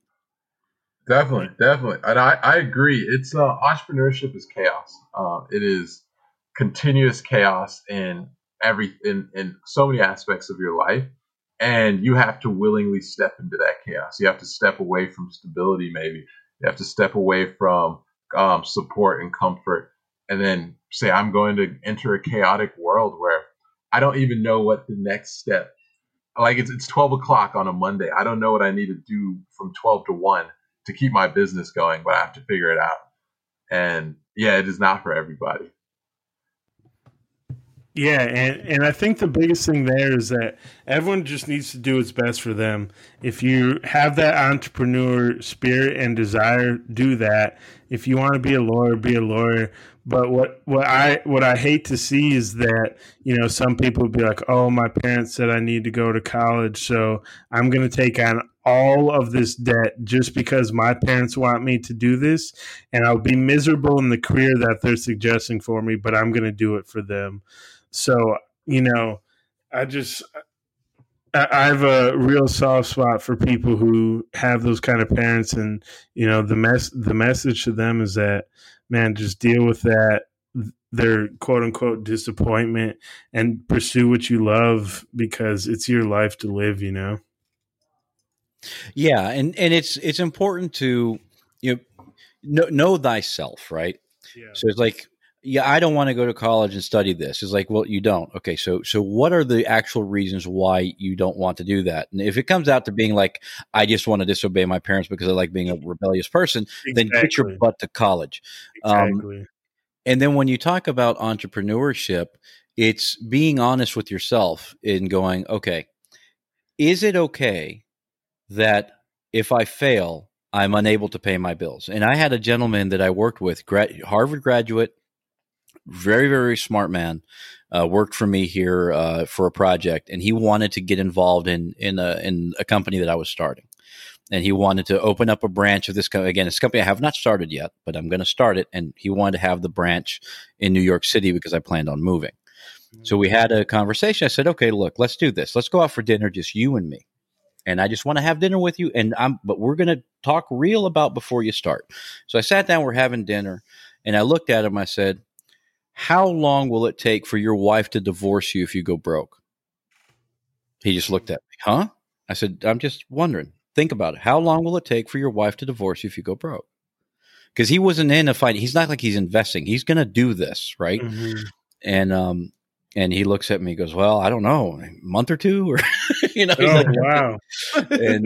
Definitely, definitely, and I, I agree. It's uh, entrepreneurship is chaos. Uh, it is continuous chaos in every in in so many aspects of your life, and you have to willingly step into that chaos. You have to step away from stability. Maybe you have to step away from um, support and comfort, and then say, "I'm going to enter a chaotic world where I don't even know what the next step." Like it's it's twelve o'clock on a Monday. I don't know what I need to do from twelve to one to keep my business going, but I have to figure it out. And yeah, it is not for everybody. Yeah, and, and I think the biggest thing there is that everyone just needs to do what's best for them. If you have that entrepreneur spirit and desire, do that. If you want to be a lawyer, be a lawyer. But what, what I what I hate to see is that you know some people be like, oh, my parents said I need to go to college, so I'm to take on all of this debt just because my parents want me to do this, and I'll be miserable in the career that they're suggesting for me, but I'm going to do it for them. So you know, I just I have a real soft spot for people who have those kind of parents, and you know the mess. The message to them is that man, just deal with that their quote unquote disappointment and pursue what you love because it's your life to live. You know. Yeah, and and it's it's important to you know know, know thyself, right? Yeah. So it's like yeah, I don't want to go to college and study this. It's like, well, you don't. Okay, so so what are the actual reasons why you don't want to do that? And if it comes out to being like, I just want to disobey my parents because I like being a rebellious person, exactly. then get your butt to college. Um, exactly. Um, and then when you talk about entrepreneurship, it's being honest with yourself in going, okay, is it okay that if I fail, I'm unable to pay my bills? And I had a gentleman that I worked with, Harvard graduate very very smart man uh, worked for me here uh, for a project and he wanted to get involved in in a in a company that I was starting. And he wanted to open up a branch of this company again this company I have not started yet but I'm going to start it and he wanted to have the branch in New York City because I planned on moving. So we had a conversation. I said okay look let's do this. Let's go out for dinner just you and me and I just want to have dinner with you and I'm but we're going to talk real about before you start so I sat down we're having dinner and I looked at him I said how long will it take for your wife to divorce you if you go broke? He just looked at me, huh? I said, I'm just wondering. Think about it. How long will it take for your wife to divorce you if you go broke? Because he wasn't in a fight. He's not like he's investing. He's going to do this, right? Mm-hmm. And um, and he looks at me, goes, "Well, I don't know, a month or two, or you know." oh like, wow! and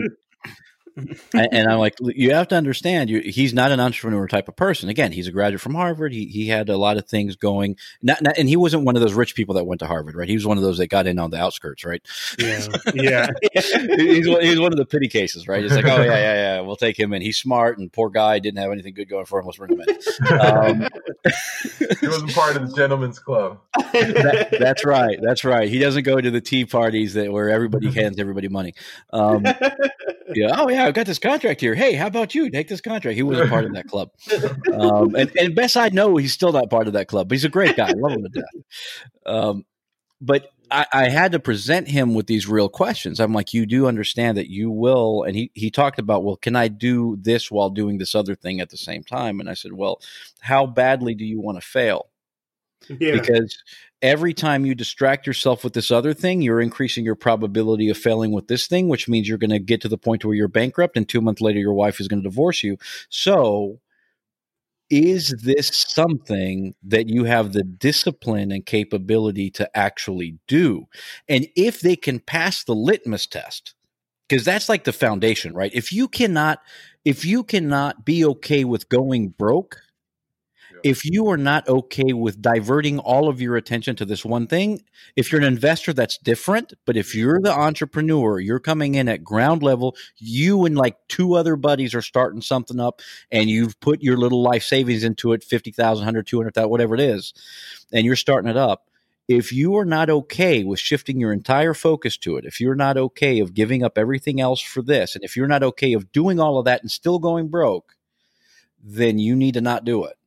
and I'm like, you have to understand, you, he's not an entrepreneur type of person. Again, he's a graduate from Harvard. He he had a lot of things going, not, not, and he wasn't one of those rich people that went to Harvard, right? He was one of those that got in on the outskirts, right? Yeah, yeah. he's he's one of the pity cases, right? It's like, oh yeah, yeah, yeah, we'll take him in. He's smart, and poor guy didn't have anything good going for him. Let's bring him in. Um, he wasn't part of the gentleman's club. That, that's right. That's right. He doesn't go to the tea parties that where everybody hands everybody money. Um, yeah. Oh yeah, I've got this contract here. Hey, how about you take this contract? He wasn't part of that club. Um, and, and best I know, he's still not part of that club. But he's a great guy. I love him to death. Um, but I, I, had to present him with these real questions. I'm like, you do understand that you will. And he, he talked about, well, can I do this while doing this other thing at the same time? And I said, well, how badly do you want to fail? Yeah. Because every time you distract yourself with this other thing, you're increasing your probability of failing with this thing, which means you're going to get to the point where you're bankrupt and two months later your wife is going to divorce you. So, is this something that you have the discipline and capability to actually do? And if they can pass the litmus test, because that's like the foundation, right? If you cannot, if you cannot be okay with going broke, if you are not okay with diverting all of your attention to this one thing, if you're an investor, that's different. But if you're the entrepreneur, you're coming in at ground level, you and like two other buddies are starting something up and you've put your little life savings into it 50,000, 100, 200,000, whatever it is, and you're starting it up. If you are not okay with shifting your entire focus to it, if you're not okay of giving up everything else for this, and if you're not okay of doing all of that and still going broke, then you need to not do it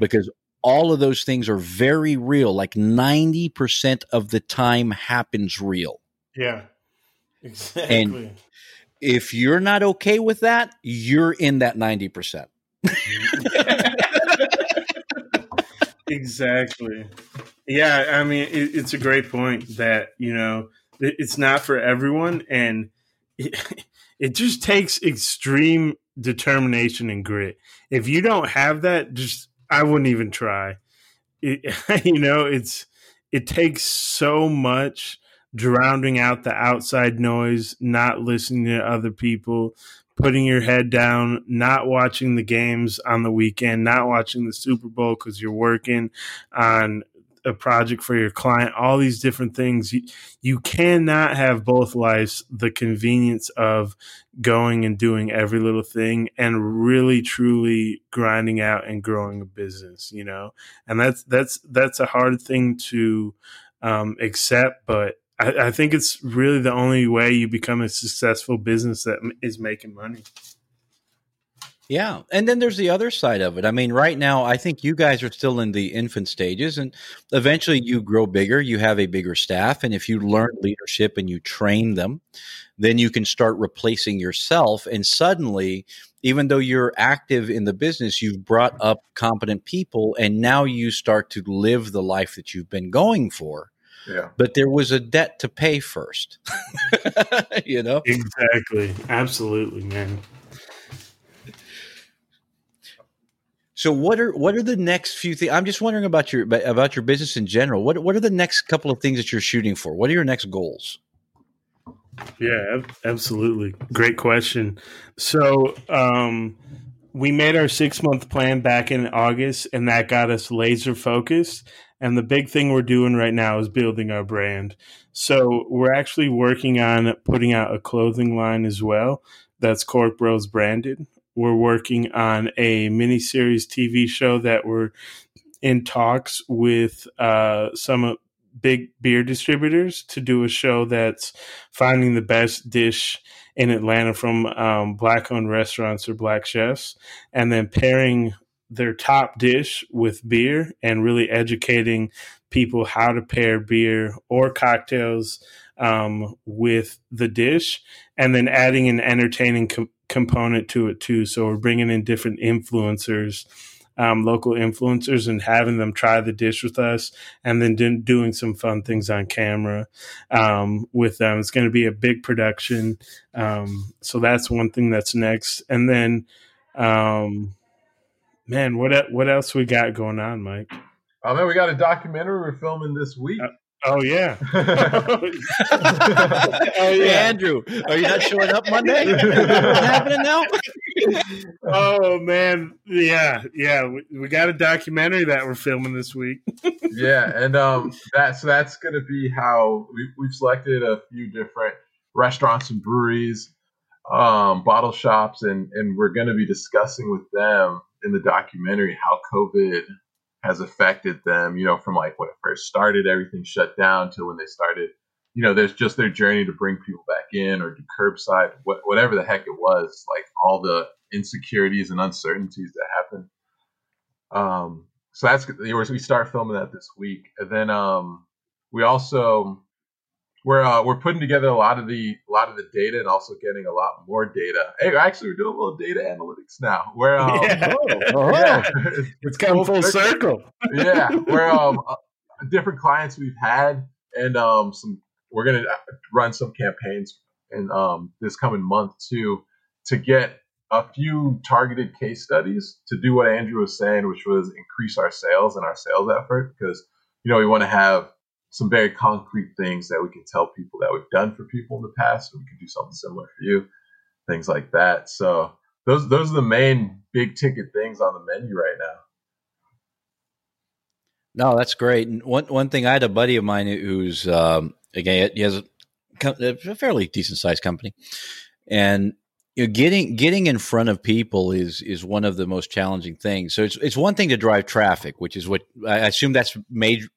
because all of those things are very real. Like 90% of the time happens real. Yeah. Exactly. And if you're not okay with that, you're in that 90%. exactly. Yeah. I mean, it, it's a great point that, you know, it, it's not for everyone. And it, it just takes extreme determination and grit. If you don't have that, just I wouldn't even try. It, you know, it's it takes so much drowning out the outside noise, not listening to other people, putting your head down, not watching the games on the weekend, not watching the Super Bowl because you're working on a project for your client, all these different things. You, you cannot have both lives the convenience of going and doing every little thing and really truly grinding out and growing a business, you know? And that's, that's, that's a hard thing to um, accept, but I, I think it's really the only way you become a successful business that is making money. Yeah. And then there's the other side of it. I mean, right now, I think you guys are still in the infant stages, and eventually you grow bigger, you have a bigger staff. And if you learn leadership and you train them, then you can start replacing yourself. And suddenly, even though you're active in the business, you've brought up competent people, and now you start to live the life that you've been going for. Yeah. But there was a debt to pay first. you know? Exactly. Absolutely, man. So what are what are the next few things? I'm just wondering about your about your business in general. What what are the next couple of things that you're shooting for? What are your next goals? Yeah, absolutely. Great question. So, um, we made our six month plan back in August, and that got us laser focused. And the big thing we're doing right now is building our brand. So, we're actually working on putting out a clothing line as well that's Cork Bros branded. We're working on a miniseries TV show that we're in talks with uh, some big beer distributors to do a show that's finding the best dish in Atlanta from um, black owned restaurants or black chefs, and then pairing their top dish with beer and really educating people how to pair beer or cocktails um, with the dish, and then adding an entertaining com- component to it too. So we're bringing in different influencers, um, local influencers, and having them try the dish with us, and then do- doing some fun things on camera um, with them. It's going to be a big production. Um, so that's one thing that's next, and then. Um, man, what what else we got going on, Mike? Oh man, we got a documentary we're filming this week. Uh, Oh yeah. oh yeah. Hey, Andrew, are you not showing up Monday? What's happening now? oh man, yeah, yeah. We, we, got a documentary that we're filming this week. yeah, and um, that's that's gonna be how we, we've selected a few different restaurants and breweries, um, bottle shops, and and we're gonna be discussing with them in the documentary how COVID has affected them, you know, from like when it first started, everything shut down to when they started, you know, there's just their journey to bring people back in or do curbside, what, whatever the heck it was, like all the insecurities and uncertainties that happen. Um, so that's we start filming that this week, and then um, we also we're uh, we're putting together a lot of the a lot of the data and also getting a lot more data. Hey, actually, we're doing a little data analytics now. Where um, yeah. Oh, yeah. it's come full circle. yeah, where um uh, different clients we've had and um some we're gonna uh, run some campaigns in um this coming month too to get a few targeted case studies to do what Andrew was saying, which was increase our sales and our sales effort because you know we want to have some very concrete things that we can tell people that we've done for people in the past, and we can do something similar for you, things like that. So those those are the main big ticket things on the menu right now. No, that's great. And one one thing, I had a buddy of mine who's um, again he has a, a fairly decent sized company, and you know, getting getting in front of people is is one of the most challenging things. So it's it's one thing to drive traffic, which is what I assume that's major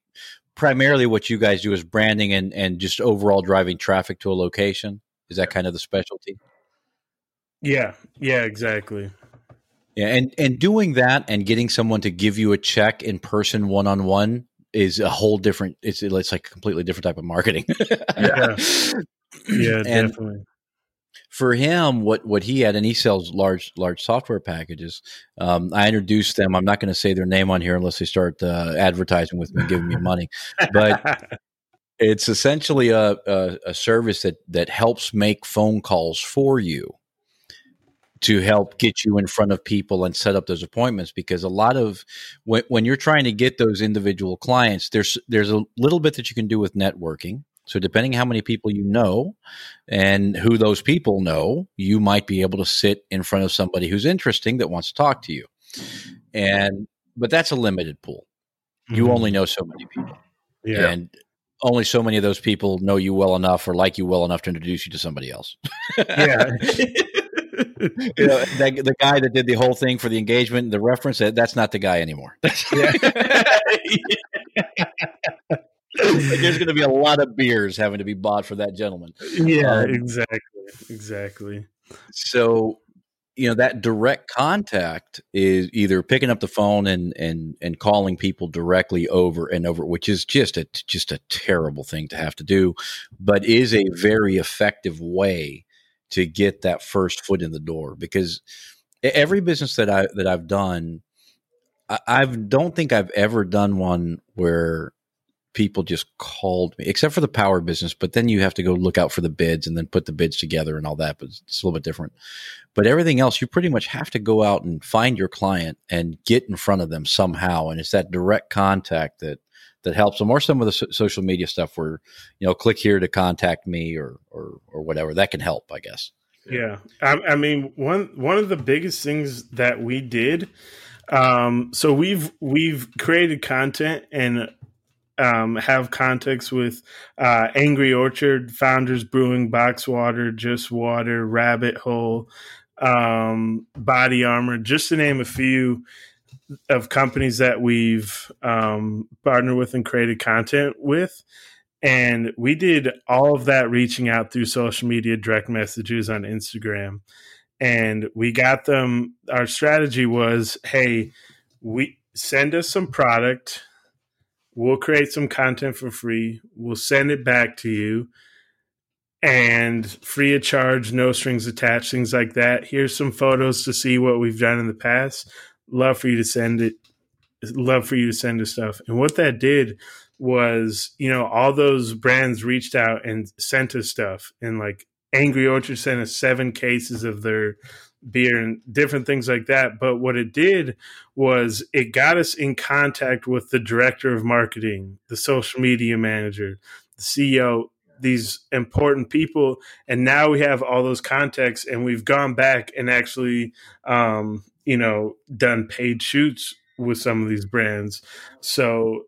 primarily what you guys do is branding and, and just overall driving traffic to a location. Is that kind of the specialty? Yeah, yeah, exactly. Yeah, and and doing that and getting someone to give you a check in person one on one is a whole different. It's it's like a completely different type of marketing. yeah, yeah, and, definitely for him, what what he had, and he sells large large software packages. Um, I introduced them. I'm not going to say their name on here unless they start uh, advertising with me, giving me money. But it's essentially a, a, a service that that helps make phone calls for you to help get you in front of people and set up those appointments because a lot of when, when you're trying to get those individual clients there's there's a little bit that you can do with networking so, depending how many people you know and who those people know, you might be able to sit in front of somebody who's interesting that wants to talk to you. And but that's a limited pool. you Mhm. only know so many people, yeah. and only so many of those people know you well enough or like you well enough to introduce you to somebody else. yeah. You know, that, the guy that did the whole thing for the engagement, the reference, that- that's not the guy anymore. There's going to be a lot of beers having to be bought for that gentleman. yeah, Um, exactly. Exactly. So, you know, that direct contact is either picking up the phone and and and calling people directly over and over, which is just a just a terrible thing to have to do, but is a very effective way to get that first foot in the door because every business that I that I've done, I I've, don't think I've ever done one where people just called me, except for the power business. But then you have to go look out for the bids and then put the bids together and all that. But it's a little bit different. But everything else, you pretty much have to go out and find your client and get in front of them somehow. And it's that direct contact that that helps them, or some of the so- social media stuff where you know, click here to contact me or or or whatever. That can help, I guess. Yeah, I, I mean one one of the biggest things that we did. Um, so we've we've created content and um, have contacts with uh, Angry Orchard, Founders Brewing, Box Water, Just Water, Rabbit Hole, um, Body Armor, just to name a few of companies that we've um, partnered with and created content with. And we did all of that reaching out through social media, direct messages on Instagram. And we got them. Our strategy was hey, we send us some product. We'll create some content for free. We'll send it back to you and free of charge, no strings attached, things like that. Here's some photos to see what we've done in the past. Love for you to send it. Love for you to send us stuff. And what that did was, you know, all those brands reached out and sent us stuff. And like Angry Orchard sent us seven cases of their beer and different things like that. But what it did was it got us in contact with the director of marketing, the social media manager, the CEO, these important people. And now we have all those contacts and we've gone back and actually, um, you know, done paid shoots with some of these brands. So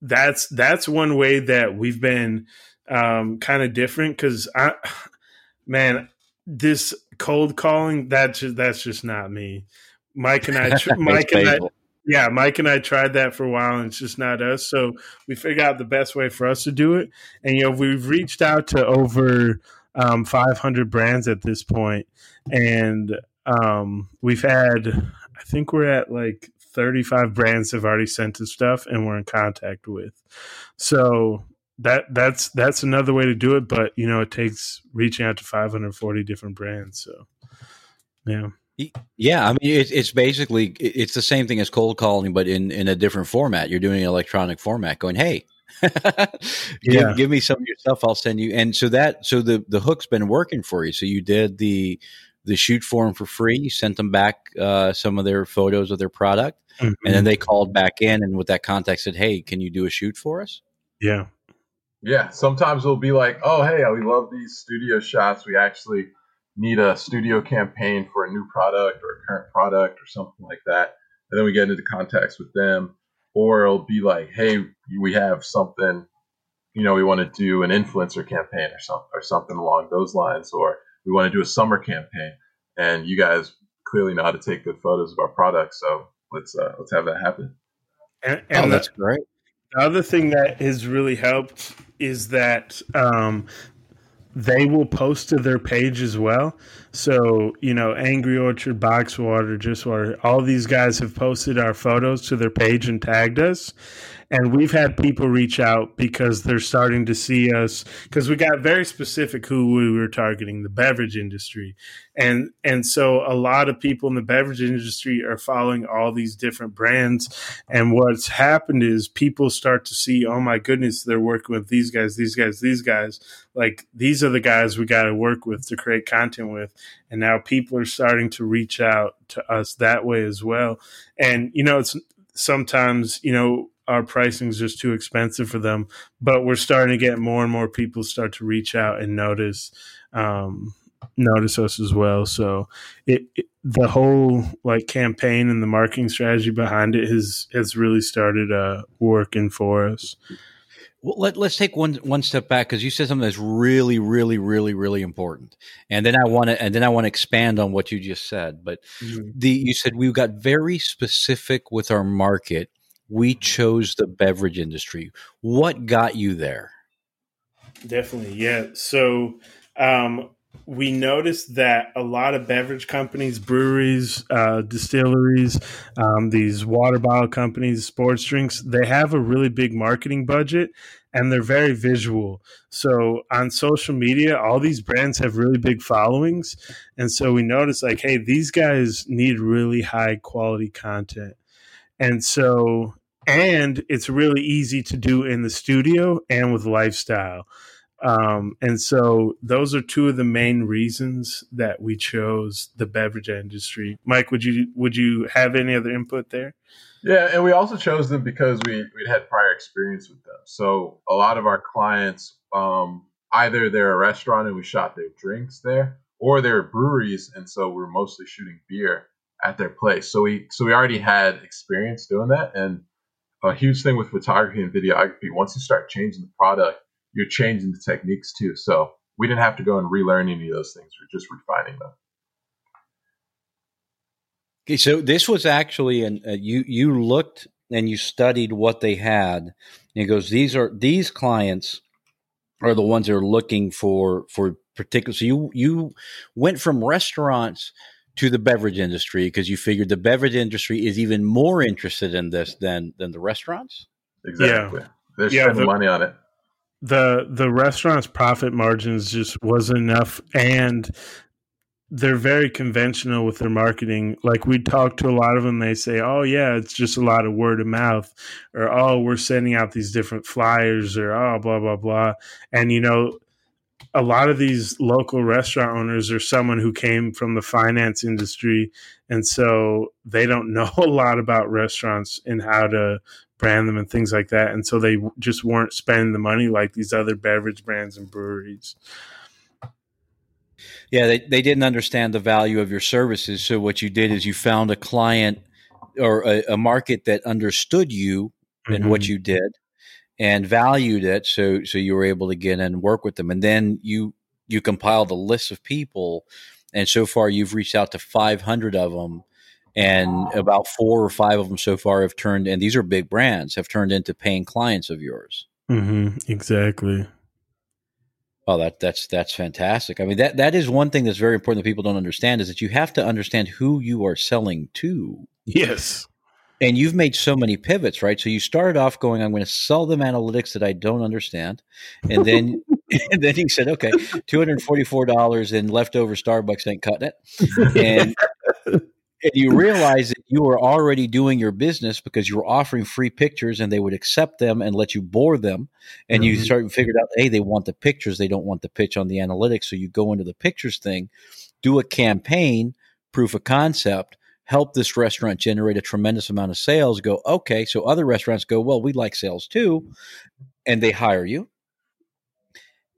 that's that's one way that we've been um, kind of different because I, man, this cold calling that's just, that's just not me. Mike and I, tr- Mike and I, yeah, Mike and I tried that for a while, and it's just not us. So we figured out the best way for us to do it, and you know we've reached out to over um, 500 brands at this point, and um, we've had, I think we're at like 35 brands have already sent us stuff, and we're in contact with. So that that's that's another way to do it, but you know it takes reaching out to 540 different brands. So yeah. Yeah, I mean, it's it's basically it's the same thing as cold calling, but in in a different format. You're doing an electronic format, going, "Hey, give, Yeah. give me some of your stuff. I'll send you." And so that so the the hook's been working for you. So you did the the shoot for them for free. You sent them back uh, some of their photos of their product, and then they called back in and with that contact said, "Hey, can you do a shoot for us?" yeah. Yeah, sometimes we'll be like, oh, hey, we love these studio shots. We actually need a studio campaign for a new product or a current product or something like that. And then we get into contacts with them. Or it'll be like, hey, we have something, you know, we want to do an influencer campaign or something or something along those lines. Or we want to do a summer campaign. And you guys clearly know how to take good photos of our products. So let's uh, let's have that happen. And, oh, and the, that's great. The other thing that has really helped is that um, they will post to their page as well. So, you know, Angry Orchard, Box Water, Just Water, all these guys have posted our photos to their page and tagged us. And we've had people reach out because they're starting to see us because we got very specific who we were targeting, the beverage industry. And and so a lot of people in the beverage industry are following all these different brands. And what's happened is people start to see, oh my goodness, they're working with these guys, these guys, these guys. Like these are the guys we got to work with to create content with. And now people are starting to reach out to us that way as well. And you know, it's sometimes, you know, our pricing is just too expensive for them, but we're starting to get more and more people start to reach out and notice um, notice us as well. So it, it, the whole like campaign and the marketing strategy behind it has has really started uh, working for us. Well, let, let's take one one step back because you said something that's really, really, really, really important, and then I want to and then I want to expand on what you just said. But mm-hmm. the you said we got very specific with our market. We chose the beverage industry. What got you there? Definitely, yeah. So um, we noticed that a lot of beverage companies, breweries, uh, distilleries, um, these water bottle companies, sports drinks, they have a really big marketing budget and they're very visual. So on social media, all these brands have really big followings. And so we noticed, like, hey, these guys need really high quality content. And so, and it's really easy to do in the studio and with lifestyle. Um, and so those are two of the main reasons that we chose the beverage industry. Mike, would you would you have any other input there? Yeah, and we also chose them because we we'd had prior experience with them. So a lot of our clients, um, either they're a restaurant and we shot their drinks there, or they're breweries, and so we're mostly shooting beer at their place. So we so we already had experience doing that, and a huge thing with photography and videography. Once you start changing the product you're changing the techniques too. So we didn't have to go and relearn any of those things. We're just refining them. Okay, so this was actually, and uh, you you looked and you studied what they had. And it goes, these are these clients are the ones that are looking for for particular. So you you went from restaurants to the beverage industry because you figured the beverage industry is even more interested in this than than the restaurants. Exactly. Yeah. They're spending the, money on it the the restaurant's profit margins just wasn't enough and they're very conventional with their marketing. Like we talk to a lot of them they say oh yeah it's just a lot of word of mouth or oh we're sending out these different flyers or oh blah blah blah. And you know a lot of these local restaurant owners are someone who came from the finance industry and so they don't know a lot about restaurants and how to brand them and things like that. And so they just weren't spending the money like these other beverage brands and breweries. Yeah, they, they didn't understand the value of your services. So what you did is you found a client or a, a market that understood you and mm-hmm. what you did and valued it. So so you were able to get in and work with them. And then you you compiled a list of people and so far you've reached out to 500 of them and about four or five of them so far have turned and these are big brands have turned into paying clients of yours. Mm-hmm, exactly. Oh that that's that's fantastic. I mean that that is one thing that's very important that people don't understand is that you have to understand who you are selling to. Yes. And you've made so many pivots right? So you started off going i'm going to sell them analytics that i don't understand. And then and then you said okay $244 in leftover starbucks ain't cutting it. And and you realize that you were already doing your business because you were offering free pictures and they would accept them and let you bore them. And mm-hmm. you start figured out hey they want the pictures. They don't want the pitch on the analytics. So you go into the pictures thing do a campaign proof of concept help this restaurant generate a tremendous amount of sales go okay so other restaurants go well we like sales too and they hire you.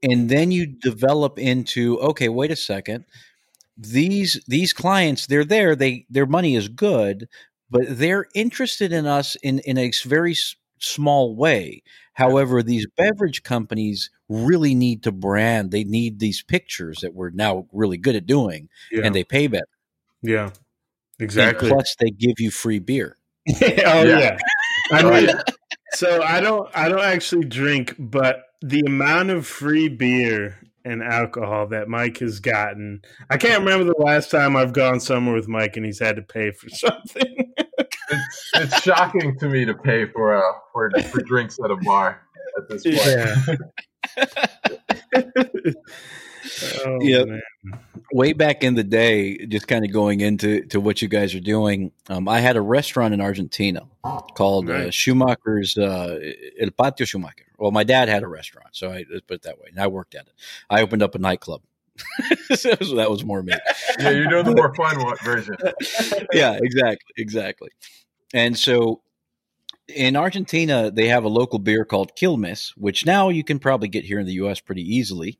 And then you develop into okay wait a second these these clients they're there they their money is good but they're interested in us in in a very s- small way. However these beverage companies really need to brand they need these pictures that we're now really good at doing yeah. and they pay better. Yeah. Exactly. and plus they give you free beer. Oh yeah, yeah. i mean so i don't i don't actually drink but the amount of free beer and alcohol that Mike has gotten. I can't remember the last time I've gone somewhere with Mike and he's had to pay for something. it's, it's shocking to me to pay for uh, for for drinks at a bar at this point. Yeah. oh, yeah. Man. Way back in the day, just kind of going into to what you guys are doing, um, I had a restaurant in Argentina called uh, Schumacher's uh, El Patio Schumacher. Well, my dad had a restaurant, so I let's put it that way. And I worked at it. I opened up a nightclub. so that was more me. Yeah, you're doing the more fun version. yeah, exactly, exactly. And so in Argentina, they have a local beer called Quilmes, which now you can probably get here in the U.S. pretty easily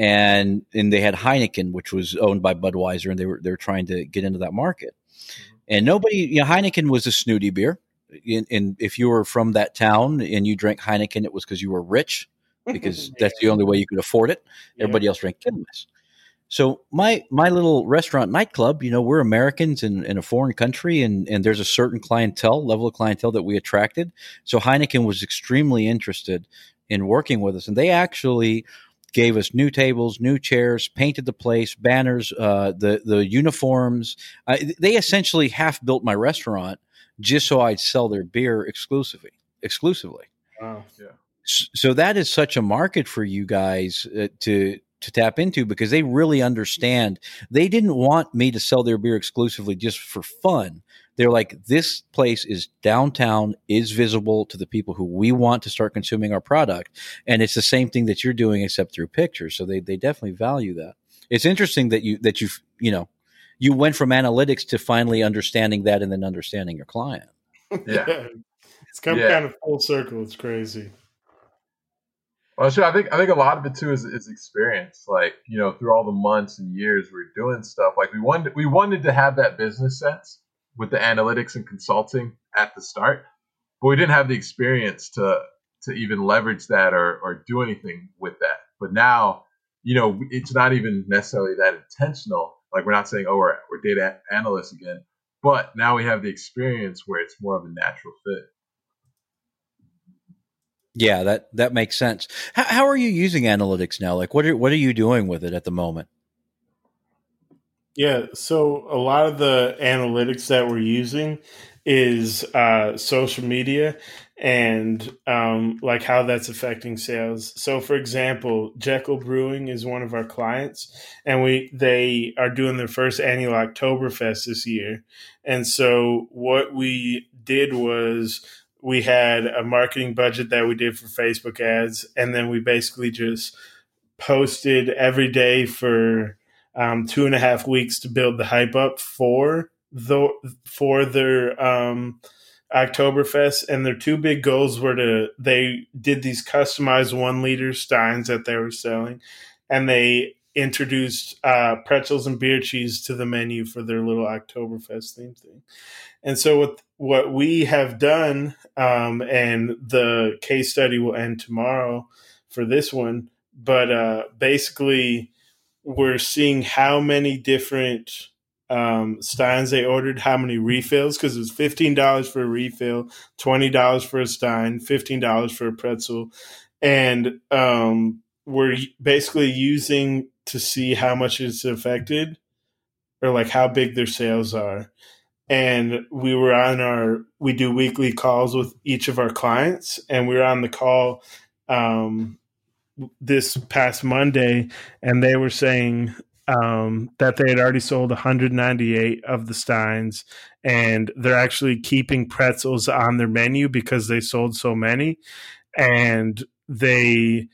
and and they had Heineken, which was owned by Budweiser, and they were they were trying to get into that market. Mm-hmm. And nobody, you know, Heineken was a snooty beer. And if you were from that town and you drank Heineken, it was because you were rich, because that's the only way you could afford it. Everybody else drank Guinness. So my my little restaurant nightclub, you know, we're Americans in, in a foreign country, and and there's a certain clientele level of clientele that we attracted. So Heineken was extremely interested in working with us, and they actually gave us new tables, new chairs, painted the place, banners, uh, the the uniforms. Uh, they essentially half built my restaurant just so I'd sell their beer exclusively. Exclusively. Wow. Yeah. So that is such a market for you guys uh, to to tap into because they really understand. They didn't want me to sell their beer exclusively just for fun. They're like, this place is downtown, is visible to the people who we want to start consuming our product. And it's the same thing that you're doing except through pictures. So they, they definitely value that. It's interesting that you, that you've, you know, you went from analytics to finally understanding that and then understanding your client. Yeah. it's come yeah. kind of full circle. It's crazy. Well, sure. I think I think a lot of it too is, is experience. Like you know, through all the months and years we are doing stuff, like we wanted we wanted to have that business sense with the analytics and consulting at the start, but we didn't have the experience to to even leverage that or or do anything with that. But now, you know, it's not even necessarily that intentional. Like we're not saying, oh, we're we're data analysts again, but now we have the experience where it's more of a natural fit. Yeah, that that makes sense. How, how are you using analytics now? Like, what are what are you doing with it at the moment? Yeah, so a lot of the analytics that we're using is uh, social media and um, like how that's affecting sales. So, for example, Jekyll Brewing is one of our clients, and we they are doing their first annual Oktoberfest this year. And so, what we did was we had a marketing budget that we did for Facebook ads, and then we basically just posted every day for um, two and a half weeks to build the hype up for the for their um, Oktoberfest. And their two big goals were to they did these customized one liter steins that they were selling, and they introduced uh, pretzels and beer cheese to the menu for their little Oktoberfest theme thing. And so what what we have done, um, and the case study will end tomorrow for this one, but uh, basically we're seeing how many different um, steins they ordered, how many refills, because it was fifteen dollars for a refill, twenty dollars for a stein, fifteen dollars for a pretzel, and um, we're basically using to see how much it's affected or like how big their sales are. And we were on our, we do weekly calls with each of our clients, and we were on the call um, this past Monday, and they were saying um, that they had already sold 198 of the Steins, and they're actually keeping pretzels on their menu because they sold so many. And they,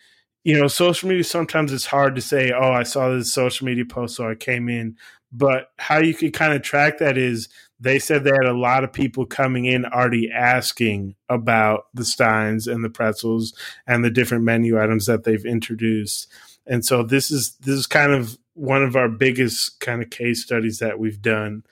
you know, social media sometimes it's hard to say, oh, I saw this social media post, so I came in. But how you can kind of track that is they said they had a lot of people coming in already asking about the Steins and the pretzels and the different menu items that they've introduced. And so this is this is kind of one of our biggest kind of case studies that we've done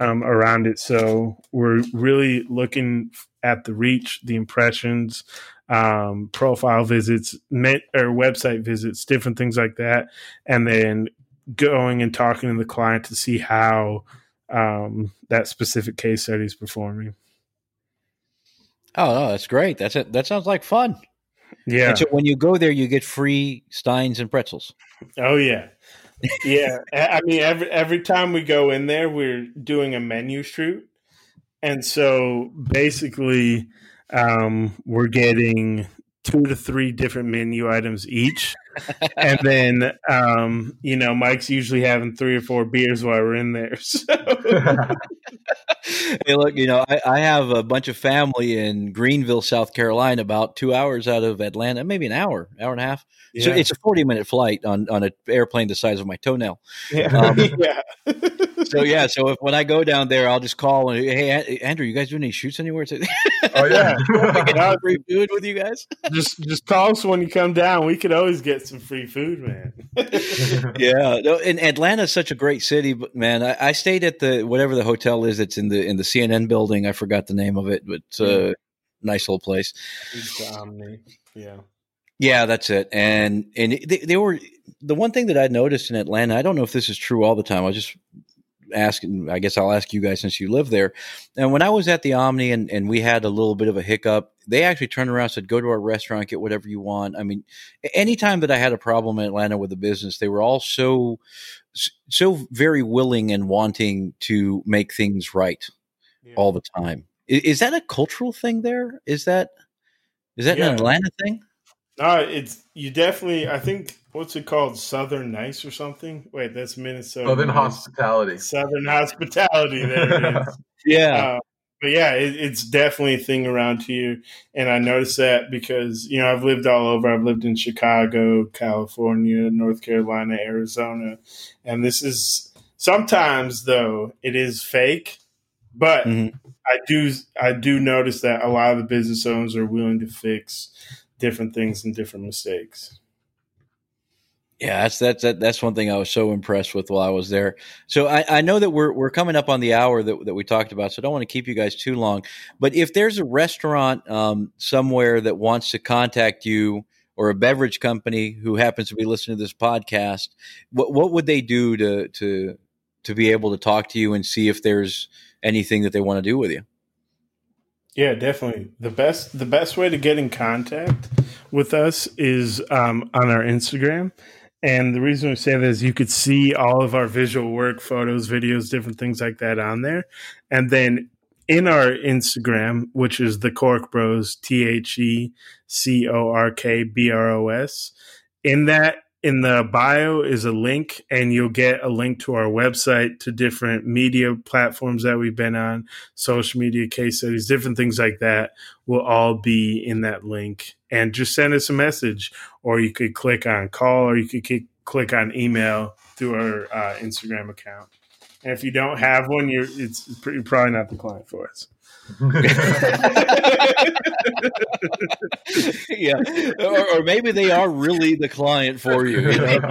um, around it. So we're really looking at the reach, the impressions, um, profile visits, met, or website visits, different things like that, and then going and talking to the client to see how um, that specific case study is performing. Oh, no, that's great. That's it. That sounds like fun. Yeah. And so when you go there, you get free steins and pretzels. Oh yeah, yeah. I mean, every every time we go in there, we're doing a menu shoot, and so basically, um, we're getting two to three different menu items each. and then, um, you know, Mike's usually having three or four beers while we're in there. So. hey, look, you know, I, I, have a bunch of family in Greenville, South Carolina, about two hours out of Atlanta, maybe an hour, hour and a half. Yeah. So it's a forty-minute flight on on an airplane the size of my toenail. Yeah. Um, yeah. so yeah, so if when I go down there, I'll just call and hey, Andrew, you guys doing any shoots anywhere? oh yeah, get free food with you guys. just just call us when you come down. We could always get some free food, man. yeah, no, and Atlanta's such a great city, but man, I, I, stayed at the whatever the hotel is that's in the in the CNN building. I forgot the name of it, but uh, nice little place. Omni, Yeah. Yeah, that's it. And and they, they were the one thing that I noticed in Atlanta. I don't know if this is true all the time. I was just asking. I guess I'll ask you guys since you live there. And when I was at the Omni and and we had a little bit of a hiccup, they actually turned around and said, "Go to our restaurant, get whatever you want." I mean, anytime that I had a problem in Atlanta with the business, they were all so so very willing and wanting to make things right yeah. all the time. Is, is, that a cultural thing there? Is that is that yeah. an Atlanta thing? No, it's you definitely. I think what's it called, Southern Nice or something. Wait, that's Minnesota. Southern nice. Hospitality. Southern Hospitality. There it is. yeah. Uh, but yeah, it, it's definitely a thing around here, and I noticed that because you know I've lived all over. I've lived in Chicago, California, North Carolina, Arizona, and this is sometimes though it is fake, but mm-hmm. I do I do notice that a lot of the business owners are willing to fix different things and different mistakes. Yeah, that's that's that, that's one thing I was so impressed with while I was there. So I, I know that we're we're coming up on the hour that that we talked about, so I don't want to keep you guys too long. But if there's a restaurant um, somewhere that wants to contact you or a beverage company who happens to be listening to this podcast, what what would they do to to to be able to talk to you and see if there's anything that they want to do with you? Yeah, definitely. The best the best way to get in contact with us is um, on our Instagram. And the reason we say that is you could see all of our visual work, photos, videos, different things like that on there. And then in our Instagram, which is the Cork Bros, T H E C O R K B R O S, in that in the bio is a link and you'll get a link to our website to different media platforms that we've been on social media case studies different things like that will all be in that link. And just send us a message or you could click on call or you could click on email through our uh, instagram account. And if you don't have one you're it's probably not the client for us yeah, or, or, maybe they are really the client for you. you know?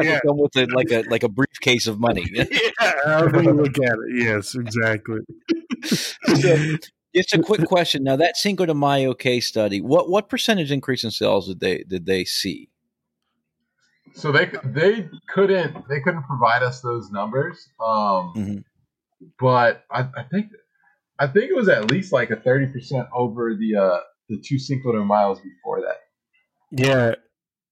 yeah. come with a, like a like a briefcase of money. yeah, however you look at it. Yes, exactly. so, just a quick question. Now, that Cinco de Mayo case study, what what percentage increase in sales did they did they see? So they they couldn't they couldn't provide us those numbers, um, mm-hmm. but I, I think I think it was at least like a thirty percent over the uh the two Cinco de Mayos before that. Yeah,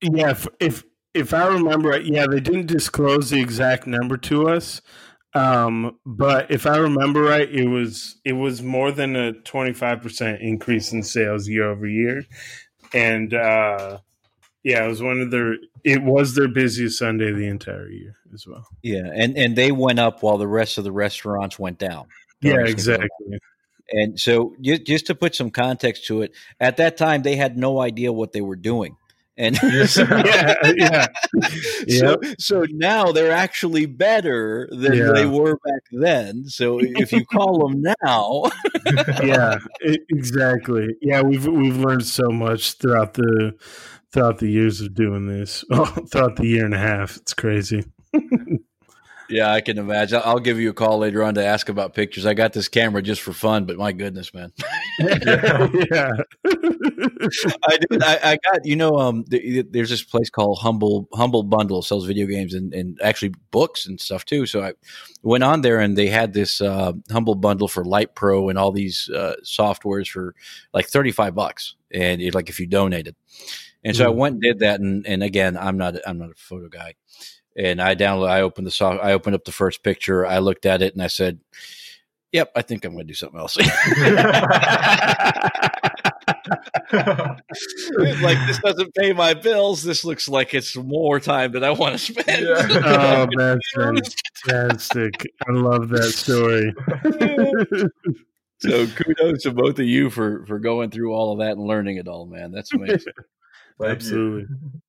yeah. If, if if I remember right, yeah, they didn't disclose the exact number to us. Um, but if I remember right, it was it was more than a twenty five percent increase in sales year over year, and uh, yeah, it was one of their it was their busiest Sunday the entire year as well. Yeah, and and they went up while the rest of the restaurants went down. Yeah, exactly. And so, just to put some context to it, at that time they had no idea what they were doing. And yeah, yeah. so, yep. so now they're actually better than yeah. they were back then. So if you call them now, yeah, exactly. Yeah, we've we've learned so much throughout the throughout the years of doing this. Throughout the year and a half, it's crazy. Yeah, I can imagine. I'll give you a call later on to ask about pictures. I got this camera just for fun, but my goodness, man. yeah, I did. I, I, got you know. Um, there's this place called Humble Humble Bundle sells video games and, and actually books and stuff too. So I went on there and they had this uh, Humble Bundle for Light Pro and all these uh, softwares for like thirty five bucks, and it, like if you donated. And so mm. I went and did that, and, and again, I'm not I'm not a photo guy, and I download. I opened the soft. I opened up the first picture. I looked at it and I said, "Yep, I think I'm going to do something else." like this doesn't pay my bills. This looks like it's more time that I want to spend. Yeah. oh, that's fantastic! I love that story. so kudos to both of you for for going through all of that and learning it all, man. That's amazing. Absolutely. You.